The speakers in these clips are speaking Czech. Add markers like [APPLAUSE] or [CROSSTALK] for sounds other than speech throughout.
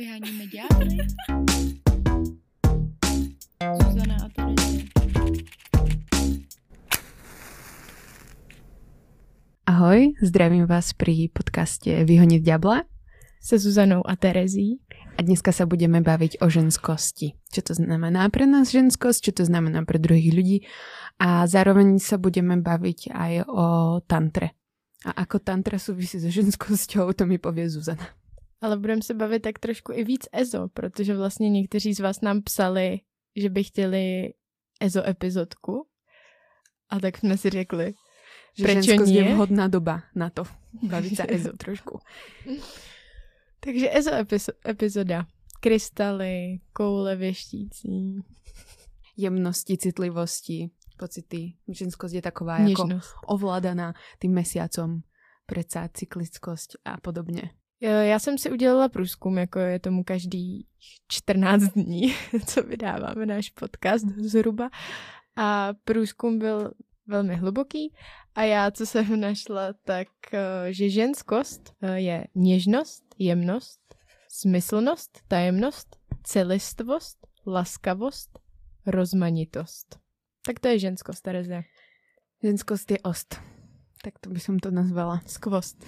Vyháníme ďábly. Zuzana a Terezie. Ahoj, zdravím vás pri podcaste Vyhoniť ďabla Se Zuzanou a Terezí. a dneska sa budeme baviť o ženskosti. Čo to znamená pre nás ženskosť, čo to znamená pre druhých ľudí a zároveň sa budeme baviť aj o tantre. A ako tantra súvisí so ženskosťou, to mi povie Zuzana. Ale budeme se bavit tak trošku i víc EZO, protože vlastně někteří z vás nám psali, že by chtěli EZO epizodku. A tak jsme si řekli, Že Prečo ženskosť je nie? vhodná doba na to. Baviť sa [LAUGHS] ezo trošku. takže EZO epizo- epizoda. Krystaly, koule věštící, Jemnosti, citlivosti, pocity. Ženskosť je taková jako něžnost. ovládaná tým mesiacom, predsa cyklickosť a podobne. Já jsem si udělala průzkum, jako je tomu každý 14 dní, [LAUGHS] co vydáváme náš podcast zhruba. A průzkum byl velmi hluboký a já, co jsem [LAUGHS] našla, tak, eh, že ženskost eh, je něžnost, jemnost, smyslnost, tajemnost, celistvost, laskavost, rozmanitost. Tak to je ženskost, Tereze. Ženskosť je ost. Tak to by som to nazvala. Skvost.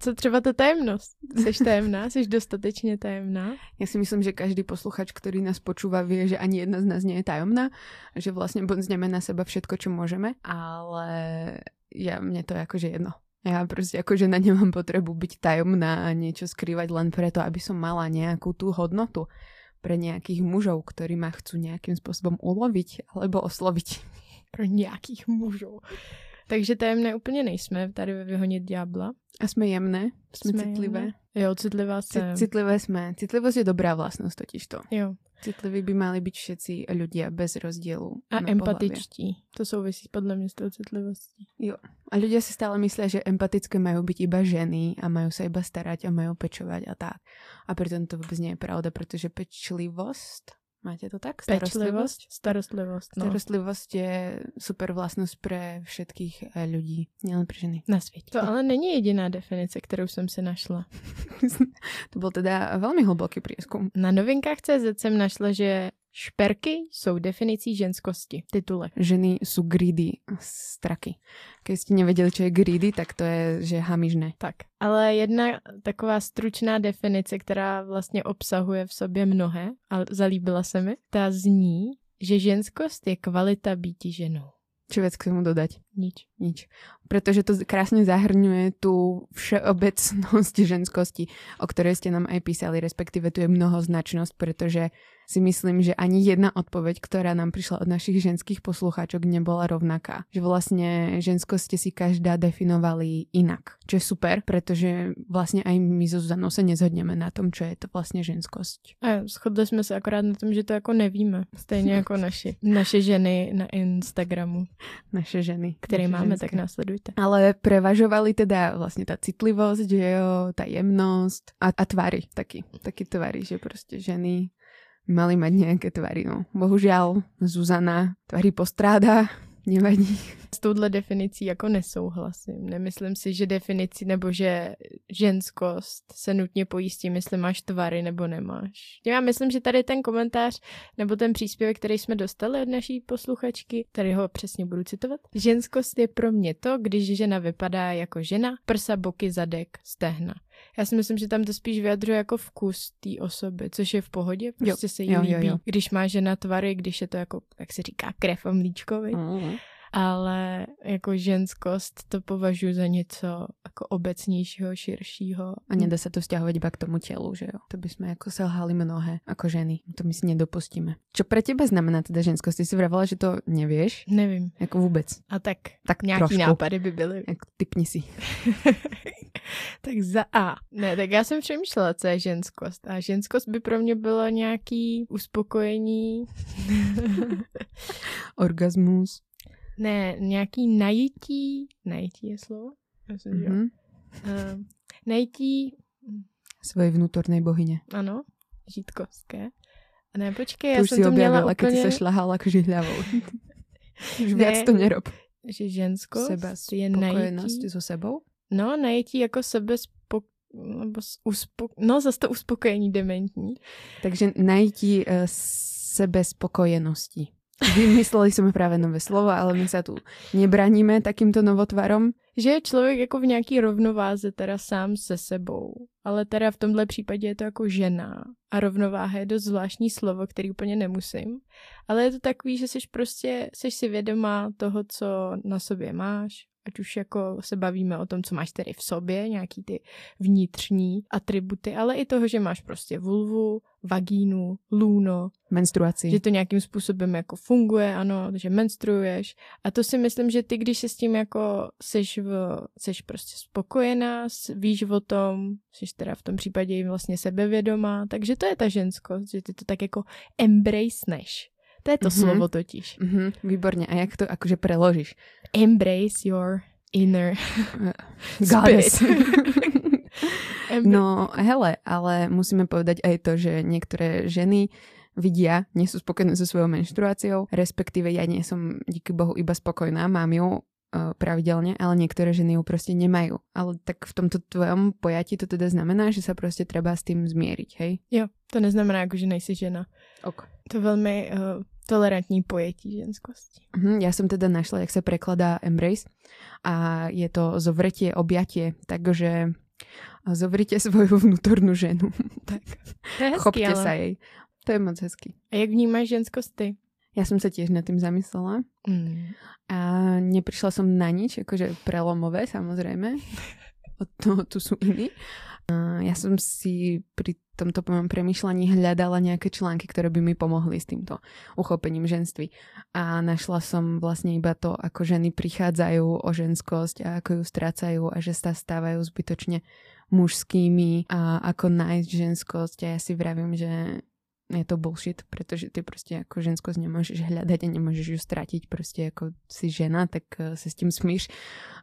Co třeba ta tajemnost? Jsi tajemná? Jsi dostatečně tajemná? Ja si myslím, že každý posluchač, ktorý nás počúva, vie, že ani jedna z nás nie je tajomná, že vlastne bonzneme na seba všetko, čo môžeme, ale ja, mne to je akože jedno. Ja proste ako žena nemám potrebu byť tajomná a niečo skrývať len preto, aby som mala nejakú tú hodnotu pre nejakých mužov, ktorí ma chcú nejakým spôsobom uloviť alebo osloviť. Pro nějakých mužů. Takže tajemné úplně nejsme tady ve Vyhonit ďábla. A sme jemné, sme, sme citlivé. jemné. Jo, citlivá Cit, jsem. citlivé sme. Citlivosť je dobrá vlastnosť totižto. Jo. Citliví by mali byť všetci ľudia bez rozdielu. A empatičtí. To souvisí podle mě s tou citlivostí. pohlavie. A ľudia si stále myslia, že empatické majú byť iba ženy a majú sa iba starať a majú pečovať a tak. A pritom to vôbec nie je pravda, pretože pečlivosť, máte to tak? Pečlivost, starostlivost. No. Starostlivosť je super vlastnosť pre všetkých eh, ľudí, nielen pre ženy. Na světě. To ale není jediná definice, kterou jsem si našla. [LAUGHS] to bol teda veľmi hlboký prieskum. Na novinkách CZ jsem našla, že šperky jsou definicí ženskosti. Titulek. Ženy sú greedy, straky. Keď ste nevedeli, čo je greedy, tak to je, že hamižné. Tak, ale jedna taková stručná definice, která vlastně obsahuje v sobě mnohé, a zalíbila se mi, ta zní, že ženskost je kvalita býti ženou. Čo viac k tomu dodať? Nič. Nič. Pretože to krásne zahrňuje tú všeobecnosť [LAUGHS] ženskosti, o ktorej ste nám aj písali, respektíve tu je mnohoznačnosť, pretože si myslím, že ani jedna odpoveď, ktorá nám prišla od našich ženských poslucháčok, nebola rovnaká. Že vlastne ženskosť ste si každá definovali inak. Čo je super, pretože vlastne aj my so Zuzanou sa nezhodneme na tom, čo je to vlastne ženskosť. A shodli jsme se akorát na tom, že to jako nevíme. Stejně jako [LAUGHS] naši, naše ženy na Instagramu, Naše ženy. které naše máme, ženské. tak následujte. Ale prevažovali teda vlastne tá citlivosť, že jo, tá jemnosť a, a tvary, taky, taky tvary, že proste ženy mali mať nejaké tvary, no. Bohužiaľ, Zuzana tvary postráda, [LAUGHS] nevadí. S touhle definicí jako nesouhlasím. Nemyslím si, že definici nebo že ženskost se nutně tím, jestli máš tvary nebo nemáš. Já myslím, že tady ten komentář nebo ten příspěvek, který jsme dostali od naší posluchačky, tady ho přesně budu citovat. Ženskost je pro mě to, když žena vypadá jako žena, prsa, boky, zadek, stehna. Já si myslím, že tam to spíš vyjadřuje jako vkus té osoby, což je v pohodě, prostě se jí jo, jo, líbí. jo. Když má žena tvary, když je to jako, jak se říká, krev a mlíčko? Mm. Ale jako ženskost to považuji za něco jako obecnějšího, širšího. A nedá sa to vzťahovať iba k tomu telu, že jo. To by sme ako selhali mnohé, ako ženy. To my si nedopustíme. Čo pre teba znamená teda ženskosť? Ty si vravala, že to nevieš? Nevím. Jako vůbec. A tak, Tak nějaký trošku. nápady by byly. Jak typni si. [LAUGHS] tak za A. Ne, tak já jsem přemýšlela, co je ženskost. A ženskost by pro mě bylo nějaký uspokojení, [LAUGHS] Orgasmus. Ne, nějaký najítí, najítí je slovo? Myslím, že jo. Mhm. Uh, najítí, Svojej vnútornej bohyne. ano, žítkovské. A ne, počkej, já to už jsem si to měla objavila, keď úplně... si sa šľahala ako žihľavou. [LAUGHS] už Ne. viac to nerob. že ženskost Seba je najítí, so sebou? no, najítí jako sebe spo, nebo uspo, no zase to uspokojení dementní. Takže najti uh, sebe spokojenosti. Vymysleli jsme právě nové slovo, ale my se tu nebraníme takýmto novotvarom. Že je člověk jako v nějaký rovnováze teda sám se sebou. Ale teda v tomhle případě je to jako žena. A rovnováha je dost zvláštní slovo, který úplně nemusím. Ale je to takový, že jsi prostě, jsi si vědomá toho, co na sobě máš, ať už jako se bavíme o tom, co máš tedy v sobě, nějaký ty vnitřní atributy, ale i toho, že máš prostě vulvu, vagínu, lůno. Menstruaci. Že to nějakým způsobem jako funguje, ano, že menstruuješ. A to si myslím, že ty, když se s tím jako seš, v, seš prostě spokojená, víš o tom, jsi teda v tom případě i vlastně sebevědomá, takže to je ta ženskost, že ty to tak jako embraceneš. To je to mm-hmm. slovo totiž. Mm-hmm, výborně. A jak to akože preložíš? Embrace your inner [LAUGHS] goddess. [LAUGHS] no hele, ale musíme povedať aj to, že niektoré ženy vidia, nie sú spokojné so svojou menštruáciou, respektíve ja nie som díky Bohu iba spokojná, mám ju uh, pravidelne, ale niektoré ženy ju proste nemajú. Ale tak v tomto tvojom pojatí to teda znamená, že sa proste treba s tým zmieriť, hej? Jo, to neznamená jako, že nejsi žena. Ok. To velmi uh, tolerantní pojetí ženskosti. Uh-huh, ja som teda našla, jak sa prekladá embrace a je to zovretie, objatie, takže zovrite svoju vnútornú ženu. [LAUGHS] tak. To je hezký, Chopte ale... sa jej. To je moc hezký. A jak vnímáš ženskost ty? Ja som sa tiež nad tým zamyslela Mm. a neprišla som na nič, akože prelomové samozrejme. [LAUGHS] Od toho tu sú iní. A ja som si pri tomto mojom premyšľaní hľadala nejaké články, ktoré by mi pomohli s týmto uchopením ženství. A našla som vlastne iba to, ako ženy prichádzajú o ženskosť a ako ju strácajú a že sa stávajú zbytočne mužskými a ako nájsť ženskosť. A ja si vravím, že je to bullshit, pretože ty prostě jako ženskost nemůžeš hľadať a nemůžeš ju ztratit, prostě jako si žena, tak eh, se s tím smíš.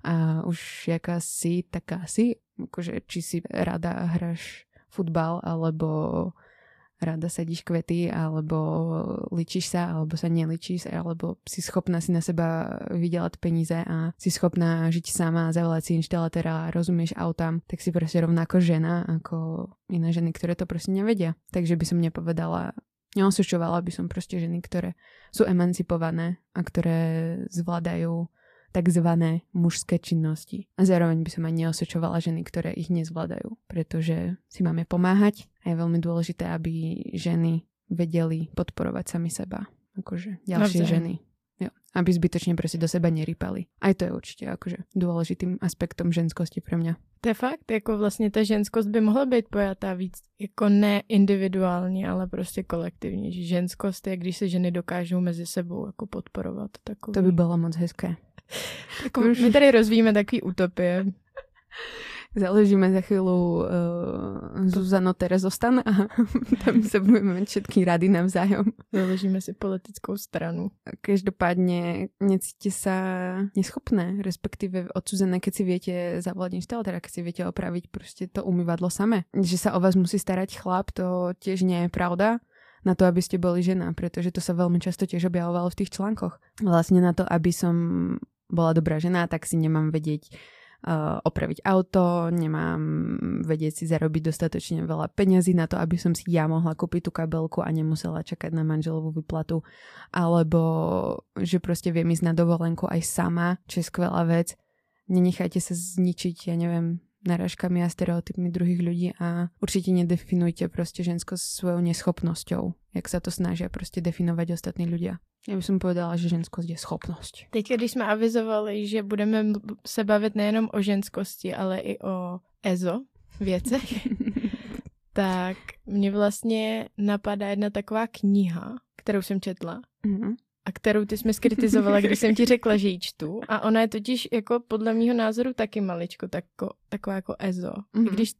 A už jaká si, taká si, akože či si rada hráš futbal, alebo rada sadíš kvety, alebo ličíš sa, alebo sa neličíš, alebo si schopná si na seba vydelať peníze a si schopná žiť sama, zavolať si inštalatéra, rozumieš autám, tak si prostě rovnako žena, ako iné ženy, ktoré to prostě nevedia. Takže by som nepovedala, neosučovala by som prostě ženy, ktoré sú emancipované a ktoré zvládajú takzvané mužské činnosti. A zároveň by som aj neosočovala ženy, ktoré ich nezvládajú, pretože si máme pomáhať a je veľmi dôležité, aby ženy vedeli podporovať sami seba. Akože ďalšie Navzájem. ženy. Jo. Aby zbytočne prostě do seba nerýpali. Aj to je určitě akože důležitým aspektom ženskosti pro mě. To je fakt, jako vlastně ta ženskost by mohla být pojatá víc, jako ne individuálně, ale prostě kolektivně, že ženskost je, když se ženy dokážou mezi sebou jako podporovat. Takový. To by bylo moc hezké. Jako, my tady rozvíjíme takový utopie. Založíme za chvíľu uh, Zuzano Terezostan a [LAUGHS] tam se budeme mít všetky rady navzájom. Založíme si politickou stranu. Každopádne necíte sa neschopné, respektíve odsúzené, keď si viete zavolať inštalatéra, keď si viete opraviť prostě to umývadlo same. Že sa o vás musí starať chlap, to tiež nie je pravda na to, aby ste boli žena, pretože to sa veľmi často tiež objavovalo v tých článkoch. Vlastne na to, aby som bola dobrá žena, tak si nemám vedieť uh, opraviť auto, nemám vedieť si zarobiť dostatočne veľa peňazí na to, aby som si ja mohla kúpiť tú kabelku a nemusela čakať na manželovú vyplatu, alebo že proste viem ísť na dovolenku aj sama, čo je skvelá vec. Nenechajte sa zničiť, ja neviem, narážkami a stereotypmi druhých ľudí a určite nedefinujte prostě žensko svojou neschopnosťou, jak sa to snažia prostě definovať ostatní ľudia. Ja by som povedala, že ženskost je schopnosť. Teď, když jsme avizovali, že budeme se bavit nejenom o ženskosti, ale i o EZO věcech, [LAUGHS] tak mě vlastně napadá jedna taková kniha, kterou jsem četla Mhm. A kterou ty jsi mi skritizovala, když jsem ti řekla, že ji čtu. A ona je totiž jako podle mýho názoru taky maličko tako, taková jako EZO. Mhm. I když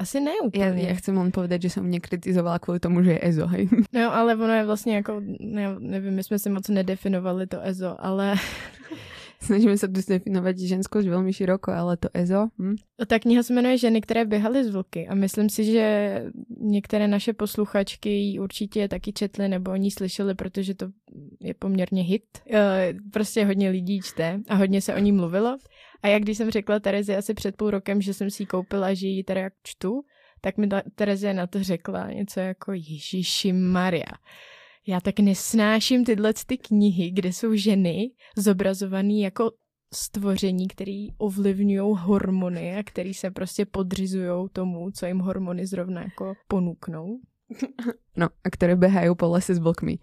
asi ne úplně. ja chcem len povedať, že som nekritizovala kvôli tomu, že je EZO, hej. [LAUGHS] No, ale ono je vlastně jako, ne, nevím, my jsme si moc nedefinovali to EZO, ale [LAUGHS] Snažíme sa tu definovať ženskosť veľmi široko, ale to EZO, hm? ta kniha se jmenuje Ženy, které běhaly z vlky a myslím si, že některé naše posluchačky ji určitě taky četly nebo o ní protože to je poměrně hit. Eh, prostě hodně lidí čte a hodně se o ní mluvilo. A jak když jsem řekla Terezi asi před půl rokem, že jsem si ji koupila, že ji teda jak čtu, tak mi ta Terezie na to řekla něco jako Ježíši Maria. Já tak nesnáším tyhle ty knihy, kde jsou ženy zobrazované jako stvoření, které ovlivňují hormony a který se prostě podřizují tomu, co jim hormony zrovna jako ponúknou. [LAUGHS] No a které běhají po lese s vlkmi.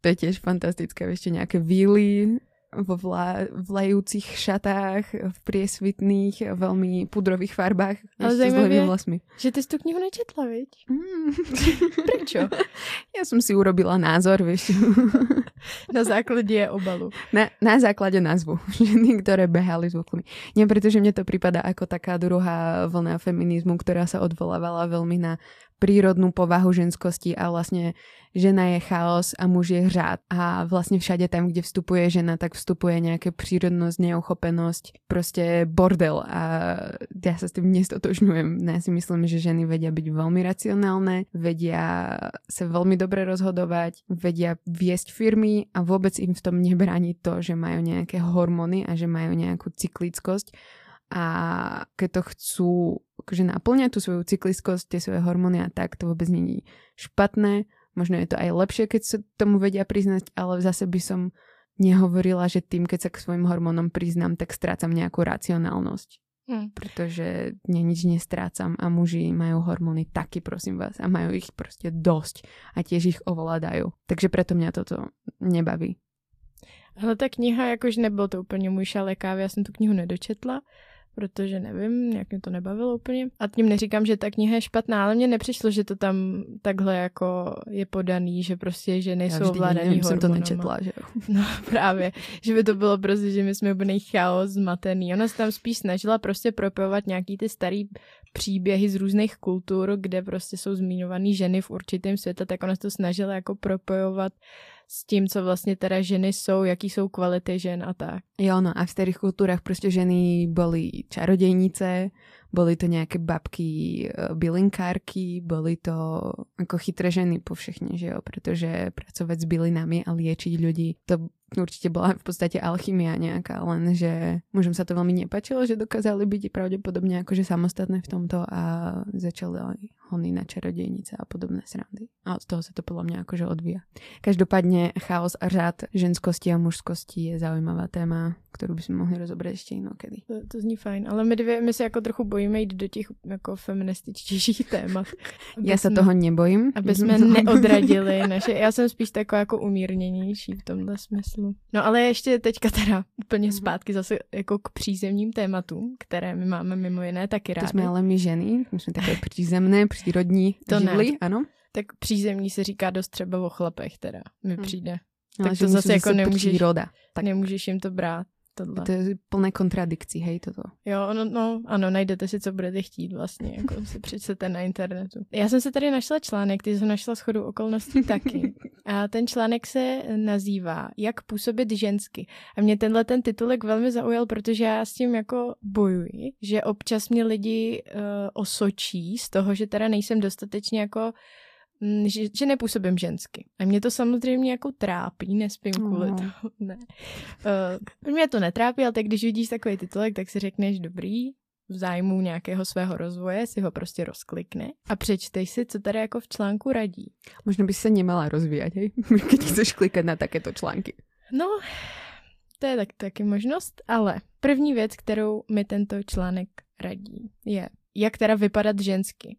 To je tiež fantastické. Ešte nejaké víly vo vla, vlajúcich šatách, v priesvitných, veľmi pudrových farbách. Ale zajímavé, vlasmi. že ty jsi tu knihu nečetla, viď? Mm. [LAUGHS] Prečo? Ja som si urobila názor, vieš. na základě obalu. Na, na základě názvu. [LAUGHS] Ženy, ktoré behali s vlkmi. Nie, pretože mne to prípada ako taká druhá vlna feminizmu, ktorá sa odvolávala veľmi na prírodnú povahu ženskosti a vlastne žena je chaos a muž je hřád. A vlastne všade tam, kde vstupuje žena, tak vstupuje nejaké prírodnosť, neuchopenosť, proste bordel. A ja sa s tým nestotožňujem. Ja si myslím, že ženy vedia byť veľmi racionálne, vedia sa veľmi dobre rozhodovať, vedia viesť firmy a vôbec im v tom nebráni to, že majú nejaké hormóny a že majú nejakú cyklickosť a keď to chcú akože naplňať tú svoju cykliskosť, tie svoje hormóny a tak, to vôbec není špatné. Možno je to aj lepšie, keď sa tomu vedia priznať, ale zase by som nehovorila, že tým, keď sa k svojim hormónom priznám, tak strácam nejakú racionálnosť. Hmm. Protože ne, nič nestrácam a muži majú hormóny taky, prosím vás, a majú ich prostě dosť a tiež ich ovládajú. Takže preto mňa toto nebaví. Ale ta kniha, jakož nebyl to úplně můj šalé kávy, já jsem tu knihu nedočetla, protože nevím, jak mě to nebavilo úplně. A tím neříkám, že ta kniha je špatná, ale mně nepřišlo, že to tam takhle jako je podaný, že prostě že nejsou ovládaný jsem to nečetla, že jo. [LAUGHS] No právě, že by to bylo prostě, že my jsme úplný chaos, zmatený. Ona se tam spíš snažila prostě propojovat nějaký ty starý příběhy z různých kultur, kde prostě jsou zmiňované ženy v určitém světě, tak ona se to snažila jako propojovat s tím, co vlastně teda ženy jsou, jaký jsou kvality žen a tak. Jo, no a v starých kultúrach prostě ženy byly čarodejnice, byly to nějaké babky eh, bylinkárky, byly to jako chytré ženy po všechny, že jo, protože pracovat s bylinami a liečiť ľudí, to určitě byla v podstatě alchymia nějaká, len že mužom sa to veľmi nepačilo, že dokázali byť pravděpodobně jakože samostatné v tomto a začali hony na čarodejnice a podobné srandy. A od toho se to podle mě jakože odvíja. Každopádně chaos a řád ženskosti a mužskosti je zaujímavá téma, kterou bychom mohli rozobrať ještě jinokedy. To, to zní fajn, ale my dvě, my se jako trochu bojíme jít do těch jako feminističtějších [LAUGHS] témat. Já se toho nebojím. Aby jsme [LAUGHS] neodradili naše, já jsem spíš taková jako umírněnější v tomhle smyslu. No ale ještě teďka teda úplně mhm. zpátky zase jako k přízemním tématům, které my máme mimo jiné taky rádi. To jsme ale my ženy, my jsme takové [LAUGHS] přízemné, přírodní to živly, ne. ano. Tak přízemní se říká dost třeba o chlapech teda, mi hmm. přijde. No, tak to zase jako nemůžeš, příroda. Tak. nemůžeš jim to brát tohle. To je plné kontradikcí, hej, toto. Jo, no, no, ano, najdete si, co budete chtít vlastně, jako si přečtete na internetu. Já jsem se tady našla článek, ty jsem našla schodu okolností [LAUGHS] taky. A ten článek se nazývá Jak působit žensky. A mě tenhle ten titulek velmi zaujal, protože já s tím jako bojuji, že občas mě lidi uh, osočí z toho, že teda nejsem dostatečně jako že, že nepůsobím žensky. A mě to samozřejmě jako trápí, nespím kvůli mm. tomu, [LAUGHS] ne. Uh, mě to netrápí, ale tak když vidíš takový titulek, tak si řekneš dobrý, v zájmu nějakého svého rozvoje si ho prostě rozklikne a přečteš si, co tady jako v článku radí. Možná by se nemala rozvíjet, hej? [LAUGHS] Když chceš klikat na takéto články. No, to je tak, taky možnost, ale první věc, kterou mi tento článek radí, je, jak teda vypadat žensky.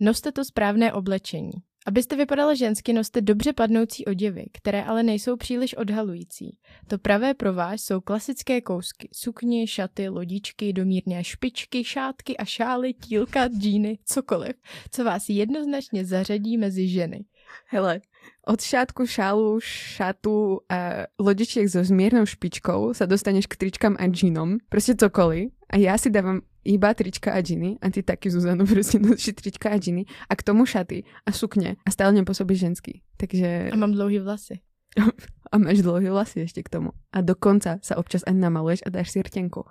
Noste to správné oblečení. Abyste vypadala žensky, noste dobře padnoucí oděvy, které ale nejsou příliš odhalující. To pravé pro vás jsou klasické kousky, sukně, šaty, lodičky, domírné špičky, šátky a šály, tílka, džíny, cokoliv, co vás jednoznačně zařadí mezi ženy. Hele, od šátku, šálu, šatu a lodičiek so zmiernou špičkou sa dostaneš k tričkám a džínom. Proste cokoliv. A ja si dávam iba trička a džiny a ty taky Zuzano [LAUGHS] prostě nosíš trička a džiny a k tomu šaty a sukně a stále nepůsobíš ženský. Takže... A mám dlouhý vlasy. [LAUGHS] a máš dlouhé vlasy ještě k tomu. A dokonce se občas ani namaluješ a dáš si rtěnku.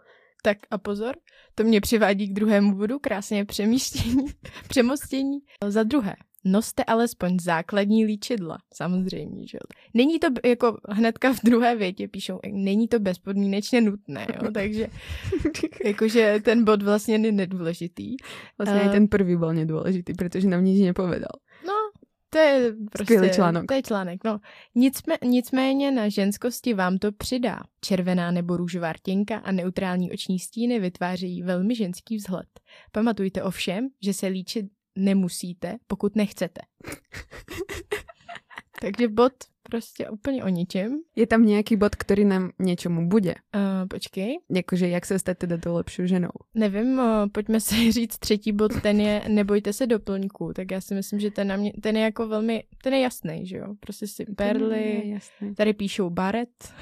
Tak a pozor, to mě přivádí k druhému bodu, krásně přemístění, [LAUGHS] přemostění. Za druhé, Noste alespoň základní líčidla, samozřejmě, že jo. Není to jako hnedka v druhé větě píšou, není to bezpodmínečně nutné, jo, [LAUGHS] takže jakože ten bod vlastně je nedůležitý. Vlastně uh, ten prvý byl nedůležitý, protože nám nic nepovedal. No, to je prostě... Skvělý článek. To je článek, no. Nicmé, nicméně na ženskosti vám to přidá. Červená nebo růžová rtěnka a neutrální oční stíny vytvářejí velmi ženský vzhled. Pamatujte ovšem, že se líčit nemusíte, pokud nechcete. [LAUGHS] Takže bod prostě úplně o ničem. Je tam nějaký bod, který nám něčemu bude? Uh, počkej, Jakože jak se stát teda tou lepší ženou? nevím, uh, pojďme si [LAUGHS] říct třetí bod, ten je nebojte se doplňků, tak já si myslím, že ten, na mě, ten je jako velmi, ten je jasný, že jo, prostě si perly. Tady píšou baret.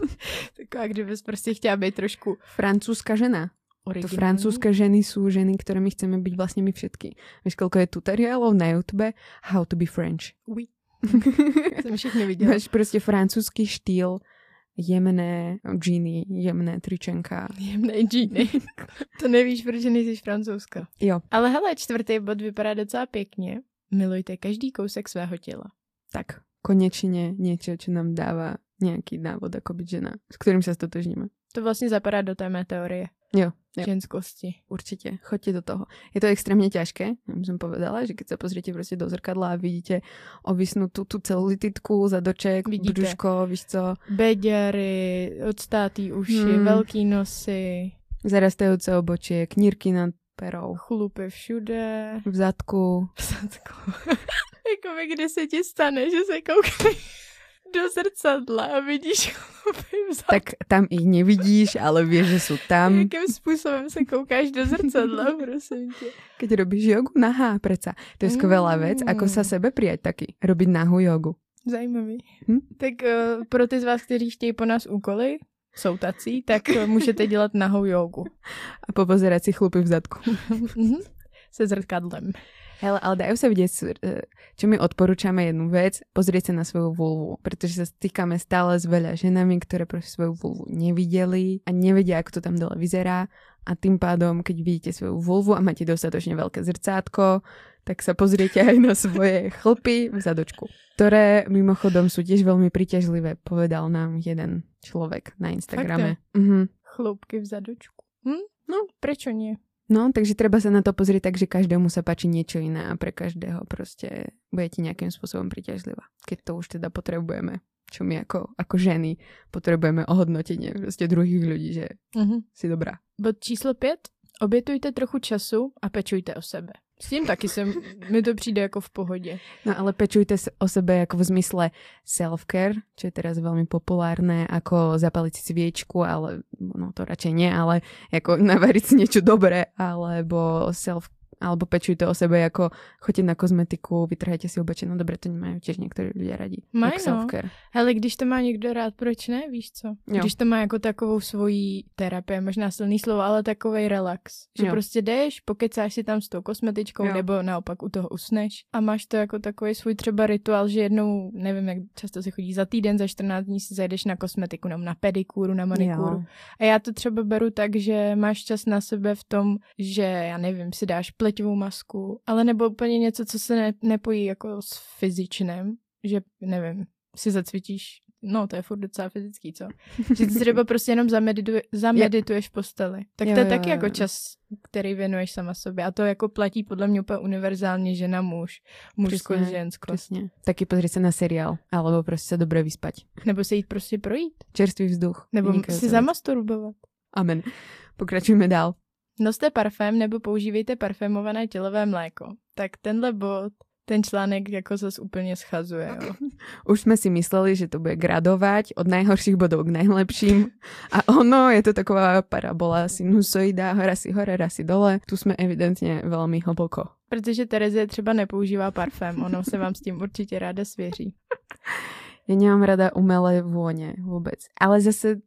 [LAUGHS] Taková, kdybys prostě chtěla být trošku Francúzska žena. To originální. francúzske ženy sú ženy, ktoré my chceme byť vlastne my všetky. Vieš, koľko je tutoriálov na YouTube? How to be French. Oui. [LAUGHS] Jsem všechny viděla. Máš prostě francouzský štýl, jemné džíny, jemné tričenka. Jemnej džíny. [LAUGHS] to nevíš, protože nejsi francouzska. Jo, Ale hele, čtvrtý bod vypadá docela pěkně. Milujte každý kousek svého těla. tak konečne niečo, čo nám dáva nejaký návod, ako byť žena, s ktorým sa stotožníme. To vlastně zapadá do té mé teorie Jo, jo. ženskosti. Určite, choďte do toho. Je to extrémne ťažké, ja by som povedala, že keď sa pozriete proste do zrkadla a vidíte ovisnutú tú celulititku, zadoček, Vidíte. brúško, víš co, Beďary, odstátý uši, Hmm. velký nosy, zarastajúce obočie, knírky nad perou, chlupy všude. v zadku. v zadku. [LAUGHS] jako by kdy se ti stane, že se koukneš do zrcadla a vidíš chlupy v zadku. Tak tam ich nevidíš, ale vieš, že sú tam. Jakým způsobem se koukáš do zrcadla, [LAUGHS] prosím tě. Keď robíš jogu, nahá, preca. To je skvelá vec, Mm. ako sa sebe prijať taky. Robiť nahú jogu. Zajímavý. Hm? Tak uh, pro ty z vás, kteří chtějí po nás úkoly, jsou tací, tak uh, můžete dělat nahou jogu. [LAUGHS] A popozerať si chlupy v zadku. Mhm. Se zrkadlem. Hele, ale dajú sa vidieť, eh, čo my odporúčame jednu vec, pozrieť sa na svoju vulvu, pretože sa stýkame stále s veľa ženami, ktoré proste svoju vulvu nevideli a nevedia, ako to tam dole vyzerá a tým pádom, keď vidíte svoju vulvu a máte dostatočne veľké zrcátko, tak sa pozriete aj na svoje [LAUGHS] chlpy v zadočku, ktoré mimochodom sú tiež veľmi príťažlivé, povedal nám jeden človek na Instagrame. Mhm. Chloupky v zadočku. Hm? No, prečo nie? No, takže treba sa na to pozrieť tak, že každému sa páči niečo iné a pre každého proste bude ti nejakým spôsobom priťažlivá. Keď to už teda potrebujeme, čo my ako, ako ženy potrebujeme ohodnotenie proste druhých ľudí, že Mhm. si dobrá. Bod číslo pět. Obětujte trochu času a pečujte o sebe. S tím taky se mi to přijde jako v pohodě. No ale pečujte o sebe ako v zmysle self-care, čo je teraz veľmi populárne, ako zapaliť si sviečku, ale no to radšej nie, ale [LAUGHS] ako navariť si niečo dobré, alebo self alebo pečujte o sebe, ako choďte na kozmetiku, vytrhajte si obače, no dobre, to nemajú tiež niektorí ľudia radi. Mají, no. Hele, když to má někdo rád, proč ne, víš co? Jo. Když to má jako takovou svoji terapii, možná silný slovo, ale takový relax. Že Jo. prostě jdeš, pokecáš si tam s tou kosmetičkou, Jo. nebo naopak u toho usneš a máš to jako takový svůj třeba rituál, že jednou, nevím, jak často se chodí za týden, za 14 dní si zajdeš na kosmetiku, nebo na pedikúru, na manikúru. Jo. A já to třeba beru tak, že máš čas na sebe v tom, že já nevím, si dáš pleťovou masku, ale nebo úplně něco, co se ne, nepojí jako s fyzičnem, že nevím, si zacvičíš, no to je furt docela fyzický, co? [LAUGHS] Že ty třeba prostě jenom zamedituje, zamedituješ v posteli. Tak Jo, to je jo, taky jo. jako čas, který věnuješ sama sobě. A to jako platí podle mě úplně univerzálně žena, muž, mužsko, Presne, žensko. Presne. Taky pozrieť sa na seriál, alebo proste sa dobre vyspať. Nebo se jít prostě projít. Čerstvý vzduch. Nebo si zamasturbovat. Amen. Pokračujme dál. Noste parfém nebo používejte parfémované tělové mléko. Tak tenhle bod, ten článek jako zase úplně schazuje. Jo. Už sme si mysleli, že to bude gradovať od najhorších bodov k najlepším. A ono, je to taková parabola sinusoida, hora si hore, raz si dole. Tu sme evidentne veľmi hlboko. Protože Terezie třeba nepoužívá parfém, ono se vám s tím určitě ráda svěří. Ja nemám rada umelé vône vôbec. Ale zase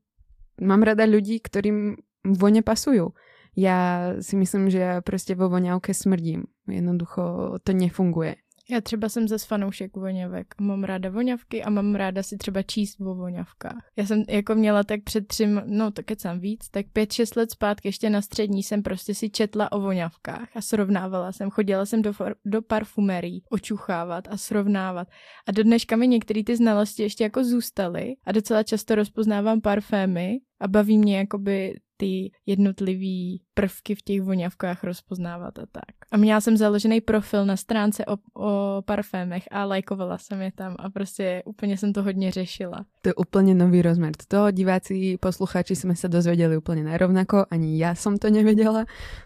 mám rada ľudí, ktorým vône pasujú. Ja si myslím, že ja proste vo voňavke smrdím. Jednoducho to nefunguje. Já třeba jsem ze fanoušek voňavek. Mám ráda voňavky a mám ráda si třeba číst o voňavkách. Já jsem jako měla tak před třím, no to kecám víc, tak pět, šest let zpátky ještě na střední jsem prostě si četla o voňavkách a srovnávala jsem. Chodila jsem do, do parfumerí očuchávat a srovnávat. A do dneška mi některé ty znalosti ještě jako zůstaly a docela často rozpoznávám parfémy a baví mě jakoby ty jednotlivý prvky v těch voňavkách rozpoznávat a tak. A měla jsem založený profil na stránce o, o parfémech a lajkovala jsem je tam a prostě úplně jsem to hodně řešila. To je úplně nový rozmer. Toho diváci, posluchači jsme se dozvěděli úplně nerovnako, ani já jsem to nevěděla,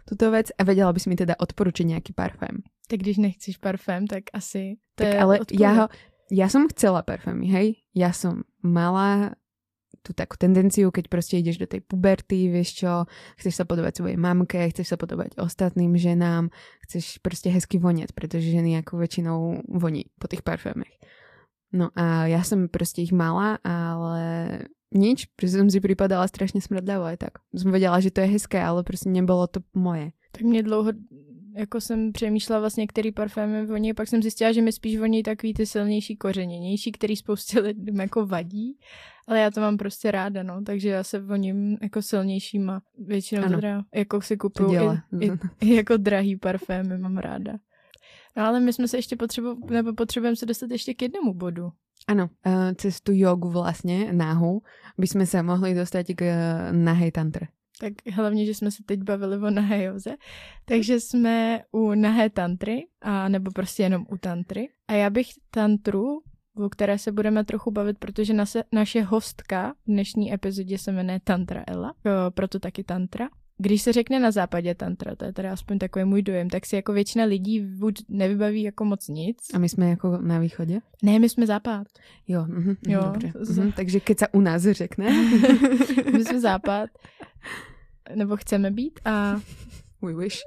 tuto věc a věděla bys mi teda odporučit nějaký parfém. Tak když nechceš parfém, tak asi to tak je ale odpověd. já, ho, já som chcela parfémy, hej? Ja som mala tú takú tendenciu, keď proste ideš do tej puberty, vieš čo, chceš sa podobať svojej mamke, chceš sa podobať ostatným ženám, chceš proste hezky vonieť, pretože ženy ako väčšinou voní po tých parfémech. No a ja som proste ich mala, ale nič, protože som si pripadala strašne smrdľavo aj tak. Som vedela, že to je hezké, ale prostě nebolo to moje. Tak mě dlouho jako jsem přemýšlela vlastně, který parfémy voní, pak jsem zjistila, že mi spíš voní takový ty silnější kořeněnější, který spoustě lidem jako vadí, ale já to mám prostě ráda, no, takže já se voním jako silnějšíma, většinou ano. teda, jako si kupuju i, i, [LAUGHS] i, jako drahý parfémy, mám ráda. No ale my jsme se ještě potřebu, nebo potřebujeme se dostat ještě k jednomu bodu. Ano, uh, cez tu jogu vlastně, náhu, by jsme se mohli dostat k uh, nahej tantre tak hlavně, že jsme se teď bavili o nahé joze, takže jsme u nahé tantry, a nebo prostě jenom u tantry. A já bych tantru, o které se budeme trochu bavit, protože naše, naše hostka v dnešní epizodě se jmenuje Tantra Ella, proto taky tantra. Když se řekne na západě tantra, to je teda aspoň takový můj dojem, tak si jako většina lidí buď nevybaví jako moc nic. A my jsme jako na východě? Ne, my jsme západ. Jo, mm, jo dobře. Mm, takže keď se u nás řekne. [LAUGHS] my jsme západ nebo chceme být a... [LAUGHS] We wish.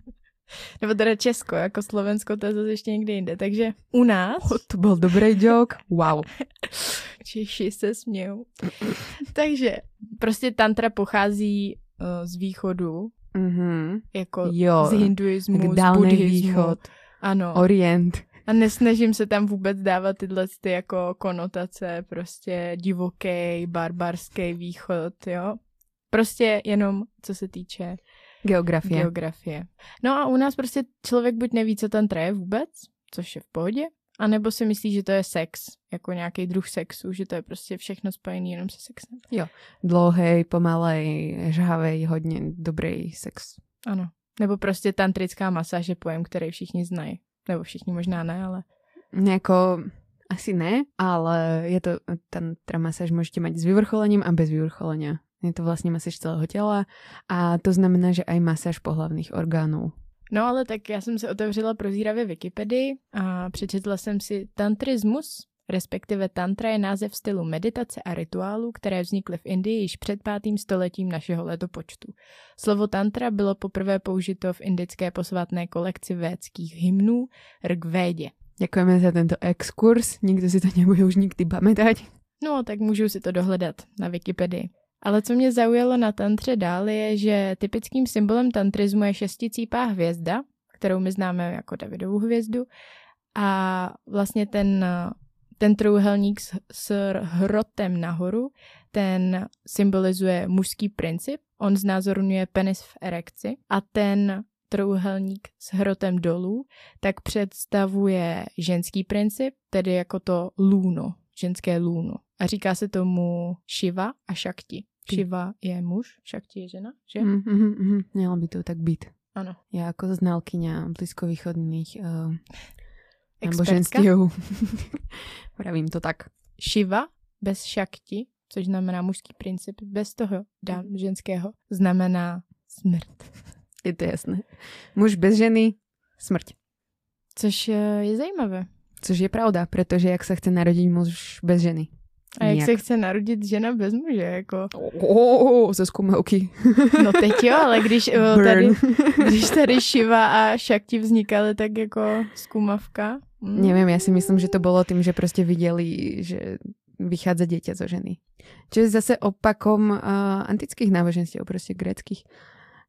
[LAUGHS] nebo teda Česko, jako Slovensko, to je zase ještě někde jinde. Takže u nás... Oh, to byl dobrý joke. Wow. Češi se smějou. Takže prostě tantra pochází z východu, mm-hmm. jako jo, z hinduismu, z buddhismu. východ. Ano. Orient. A nesnažím se tam vůbec dávat tyhle ty jako konotace, prostě divoký, barbarský východ, jo. Prostě jenom co se týče geografie. geografie. No a u nás prostě člověk buď neví, co tam je vůbec, což je v pohodě, anebo si myslí, že to je sex, jako nějaký druh sexu, že to je prostě všechno spojené jenom se sexem. Jo, dlouhý, pomalej, žhavý, hodně dobrý sex. Ano. Nebo prostě tantrická masáž je pojem, který všichni znají. Nebo všichni možná ne, ale... Jako asi ne, ale je to, tantra masáž můžete mít s vyvrcholením a bez vyvrcholenia. Je to vlastně masáž celého těla a to znamená, že aj masáž pohlavných orgánů. No ale tak já jsem se otevřela prozíravě Wikipedii a přečetla jsem si tantrismus, respektive tantra je název stylu meditace a rituálu, které vznikly v Indii již před pátým stoletím našeho letopočtu. Slovo tantra bylo poprvé použito v indické posvátné kolekci védských hymnů Rigvédě. Děkujeme za tento exkurs, nikdo si to nebude už nikdy pamatovat. No, tak můžu si to dohledat na Wikipedii. Ale co mě zaujalo na tantře dál je, že typickým symbolem tantrismu je šesticípá hvězda, kterou my známe jako Davidovu hvězdu. A vlastně ten, ten trouhelník s, s hrotem nahoru, ten symbolizuje mužský princip. On znázorňuje penis v erekci. A ten trouhelník s hrotem dolů, tak představuje ženský princip, tedy jako to lůno, ženské lůno. A říká se tomu Shiva a Shakti. Shiva je muž, Shakti je žena, že? Mm, mm, mm, měla by to tak být. Ano. Já jako znalkyňa blízkovýchodných uh, náboženství. [LAUGHS] Pravím to tak. Shiva bez Shakti, což znamená mužský princip, bez toho dám ženského, znamená smrt. Je to jasné. Muž bez ženy, smrť. Což je zajímavé. Což je pravda, protože jak se chce narodit muž bez ženy? A jak Nijak. se chce narodit žena bez muže, jako? Oh, ze zkumavky. no teď jo, ale když [LAUGHS] tady, [LAUGHS] když tady Shiva a Shakti vznikaly, tak jako zkumavka. Mm. Nevím, já si myslím, že to bylo tím, že prostě viděli, že vychádza dieťa zo ženy. Čo je zase opakom uh, antických náboženstiev, prostě greckých.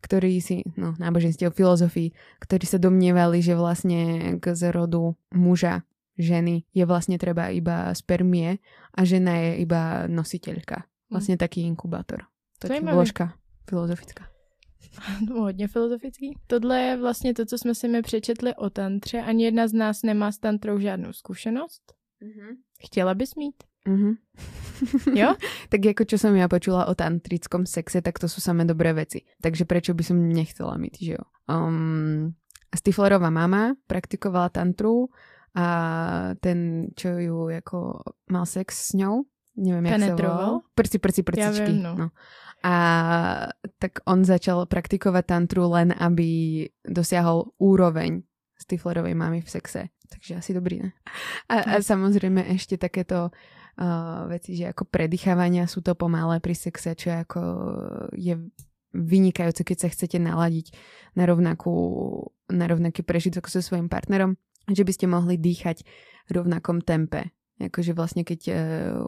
ktorí si, no náboženstiev, filozofii, ktorí sa domnievali, že vlastne k zrodu muža ženy je vlastne treba iba spermie a žena je iba nositeľka. Vlastne taký inkubátor. Taká vložka filozofická. [LAUGHS] No, hodně filozofický. Tohle je vlastně to, co jsme si mi přečetli o tantře. Ani jedna z nás nemá s tantrou žádnou zkušenost. Mm-hmm. Chtěla bys mít? Mm-hmm. Jo? [LAUGHS] tak jako čo som ja počula o tantrickom sexe, tak to sú samé dobré veci. Takže prečo by som nechcela mít, že jo? Um, Stiflerová mama praktikovala tantru a ten, čo ju jako mal sex s ňou, neviem, jak sa volal. Prci, prci, prcičky. Ja viem, no. no. A tak on začal praktikovať tantru len, aby dosiahol úroveň Stiflerovej mamy v sexe. Takže asi dobrý, ne? A, a samozrejme ešte takéto uh, veci, že ako predýchávania sú to pomalé pri sexe, čo ako je vynikajúce, keď sa chcete naladiť na, rovnakú, na rovnaký prežitok so svojím partnerom, že by ste mohli dýchať v rovnakom tempe akože vlastne keď uh,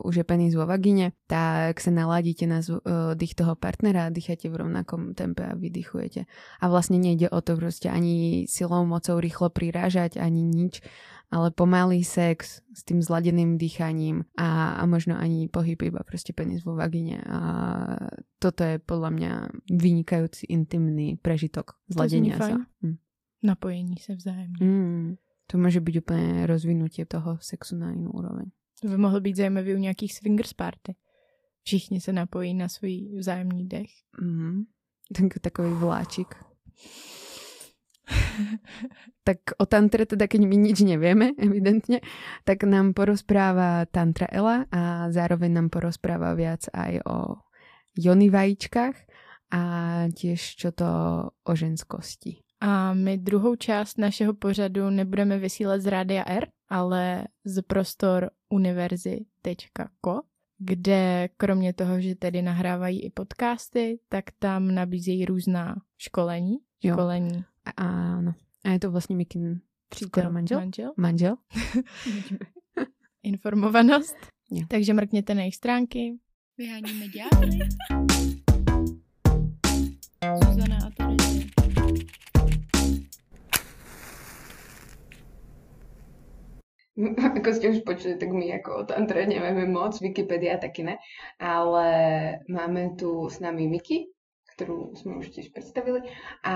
už je penis vo vagíne, tak sa naladíte na uh, dých toho partnera a dýchate v rovnakom tempe a vydychujete. A vlastne nejde o to proste ani silou, mocou rýchlo prirážať, ani nič, ale pomalý sex s tým zladeným dýchaním a, a možno ani pohyb iba proste penis vo vagíne. A toto je podľa mňa vynikajúci intimný prežitok zladenia sa. Hm. Napojení se vzájemně. Mm. To může být úplně rozvinutie toho sexu na jinou úroveň. To by mohlo být zajímavý u nějakých swingers party. Všichni se napojí na svůj vzájemný dech. Mm. Tak, takový vláčik. [LAUGHS] tak o tantre teda, keď my nič nevieme, evidentne, tak nám porozpráva Tantra Ela a zároveň nám porozpráva viac aj o jony vajíčkách a tiež čo to o ženskosti. A my druhou část našeho pořadu nebudeme vysílat z Rádia R, ale z prostor univerzy.co, kde kromě toho, že tedy nahrávají i podcasty, tak tam nabízejí různá školení. Jo. Školení. A, ano. A je to vlastně Mikin přítel manžel? Manžel. manžel. [LAUGHS] Informovanost. Jo. Takže mrkněte na jejich stránky. Vyháníme ďábly. Zuzana [LAUGHS] ako ste už počuli, tak my ako o tantre nevieme moc, Wikipedia taky ne, ale máme tu s nami Miki, ktorú sme už tiež predstavili a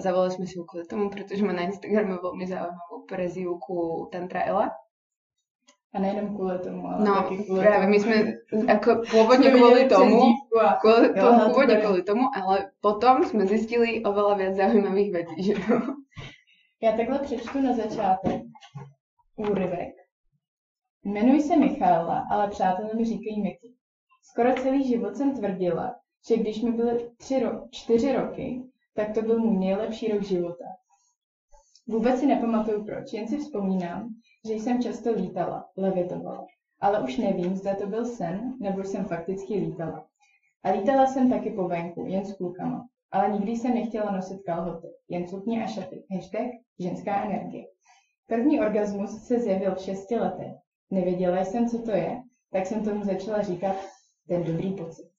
zavolali sme si ju kvôli tomu, pretože má na Instagrame veľmi zaujímavú prezivku Tantra Ela. A nejenom kvůli tomu, ale no, taky kvůli právě tomu. my jsme jako [LAUGHS] původně kvůli tomu, kvůli, jo, původně kvůli tomu, ale potom jsme zjistili oveľa viac zaujímavých věcí, že jo. Já takhle přečtu na začátek úryvek. Jmenuji se Michaela, ale přátelé mi říkají Miky. Skoro celý život jsem tvrdila, že když mi byly tři ro- čtyři roky, tak to byl můj nejlepší rok života. Vůbec si nepamatuju proč, jen si vzpomínám, že jsem často lítala, levitovala. Ale už nevím, zda to byl sen, nebo jsem fakticky lítala. A lítala jsem taky po venku, jen s klukama. Ale nikdy jsem nechtěla nosit kalhoty, jen sukně a šaty. Hashtag ženská energie. První orgasmus se zjevil v šesti letech. Nevěděla jsem, co to je, tak jsem tomu začala říkat ten dobrý pocit.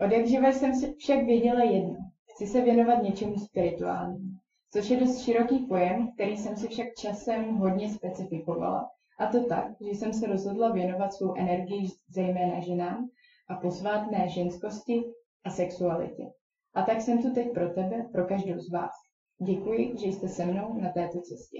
Od jak živa jsem však věděla jedno. Chci se věnovat něčemu spirituálnímu, což je dost široký pojem, který jsem si však časem hodně specifikovala. A to tak, že jsem se rozhodla věnovat svou energii zejména ženám a posvátné ženskosti a sexualitě. A tak jsem tu teď pro tebe, pro každou z vás. Děkuji, že jste se mnou na této cestě.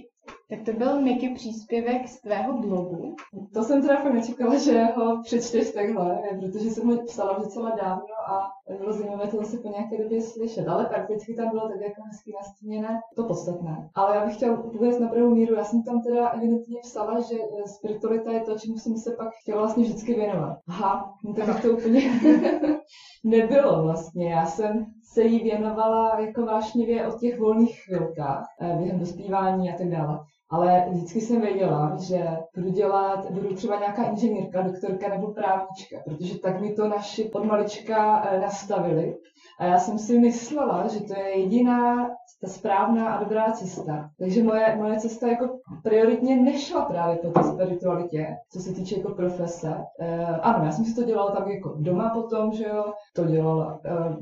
Tak to byl Miky příspěvek z tvého blogu. To jsem teda fakt nečekala, že ho přečteš takhle, protože jsem ho psala docela dávno a bylo zajímavé to zase po nějaké době slyšet, ale prakticky tam bylo tak jako hezky nastíněné to podstatné. Ale já bych chtěla uvést na pravou míru, já jsem tam teda evidentně psala, že eh, spiritualita je to, čemu jsem se pak chtěla vlastně vždycky věnovat. Aha, no tak to úplně [LAUGHS] nebylo vlastně. Já jsem se jí věnovala jako vášnivě o těch volných chvilkách eh, během dospívání a tak dále. Ale vždycky jsem věděla, že budu dělat, budu třeba nějaká inženýrka, doktorka nebo právnička, protože tak mi to naši od malička eh, nastavili. A já jsem si myslela, že to je jediná ta správná a dobrá cesta. Takže moje, moje cesta jako prioritně nešla právě po té spiritualitě, co se týče jako profese. E, ano, já jsem si to dělala tak jako doma potom, že jo, to dělala. E,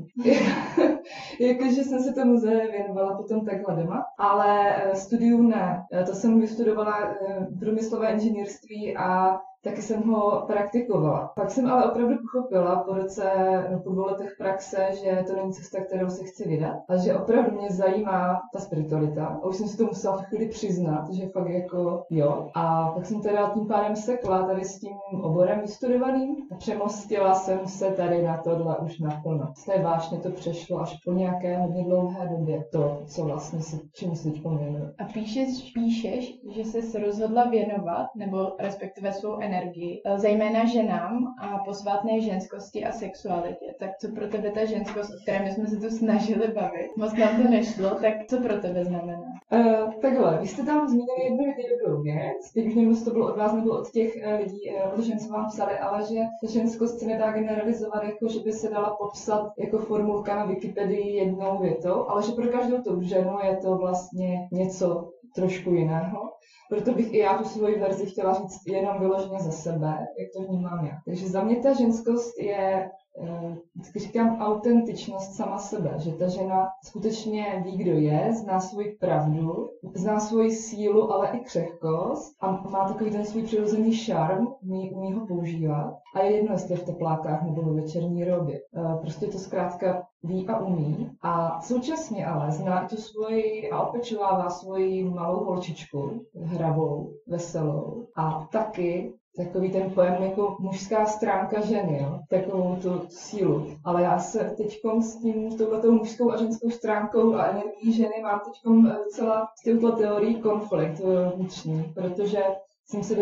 [LAUGHS] jakože jsem se tomu věnovala potom takhle doma, ale studium ne. To jsem vystudovala průmyslové inženýrství a taky jsem ho praktikovala. Pak jsem ale opravdu pochopila po roce, no, po dvou letech praxe, že to není cesta, kterou se chci vydat a že opravdu mě zajímá ta spiritualita. A už jsem si to musela v chvíli přiznat, že fakt jako jo. A pak jsem teda tím pádem sekla tady s tím oborem vystudovaným a přemostila jsem se tady na tohle už naplno. Z té vášně to přešlo až po nějaké hodně dlouhé době to, co vlastně se, čemu se teď A píšeš, píšeš, že jsi rozhodla věnovat, nebo respektive svou energii energii, eh, zejména ženám a posvátné ženskosti a sexualitě. Tak co pro tebe ta ženskost, o které my jsme se tu snažili bavit, moc nám to nešlo, tak co pro tebe znamená? Uh, takhle, vy jste tam zmínili jednu dobrou věc, teď už nevím, to bylo od vás nebo od těch uh, lidí, uh, od žen, co vám psali, ale že ta ženskost se nedá generalizovat jako, že by se dala popsat jako formulka na Wikipedii jednou větou, ale že pro každou tu ženu je to vlastně něco trošku jiného. Proto bych i já tu svoji verzi chtěla říct jenom vyloženě za sebe, jak to vnímám já. Takže za mě ta ženskost je vždycky říkám autentičnost sama sebe, že ta žena skutečně ví, kdo je, zná svoji pravdu, zná svoji sílu, ale i křehkost a má takový ten svůj přirozený šarm, umí, umí ho používat. A je jedno, jestli je v teplákách nebo ve večerní robě. Eh, prostě to zkrátka ví a umí. A současně ale zná tu svoji a opečovává svoji malou holčičku, hravou, veselou. A taky takový ten pojem jako mužská stránka ženy, jo? takovou tu sílu. Ale já se teď s tím, touhletou mužskou a ženskou stránkou a energií ženy mám teď docela s touto teorií konflikt eh, vnitřní, protože jsem se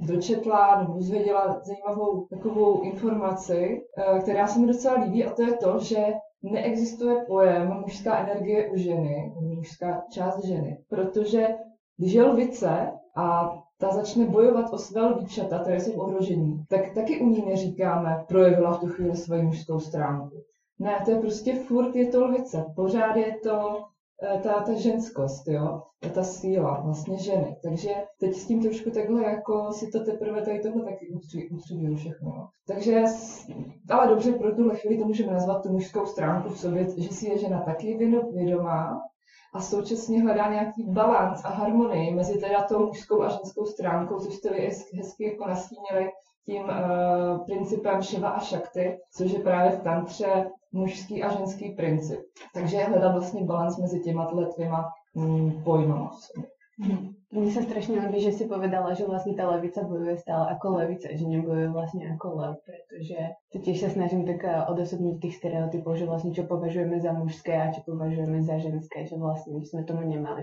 dočetla nebo dozvěděla zajímavou takovou informaci, eh, která se mi docela líbí a to je to, že neexistuje pojem mužská energie u ženy, mužská část ženy, protože když je lvice a ta začne bojovat o své lvíčata, které jsou ohrožení, tak taky u ní neříkáme, projevila v tu chvíli svoji mužskou stránku. Ne, to je prostě furt je to lvice, pořád je to Eh, ta, ta ženskost, jo, ta síla vlastně ženy. Takže teď s tím trošku takhle jako si to teprve tady tohle taky utřibuju všechno. No. Takže, ale dobře, pro tuhle chvíli to můžeme nazvat tu mužskou stránku v sobě, že si je žena taky vědomá a současně hledá nějaký balans a harmonii mezi teda tou mužskou a ženskou stránkou, což jste vy hezky jako nastínili tím uh, principem Shiva a Shakti, což je právě v tantře mužský a ženský princip. Takže hledat vlastně balans mezi těma dvěma mm, pojmama. Mm. Mně se strašně líbí, že si povedala, že vlastně ta levica bojuje stále jako levice, že nebojuje vlastně jako lev, protože to tiež sa snažím tak eh, odosobniť tých stereotypov, že vlastne čo považujeme za mužské a čo považujeme za ženské, že vlastne my sme tomu nemali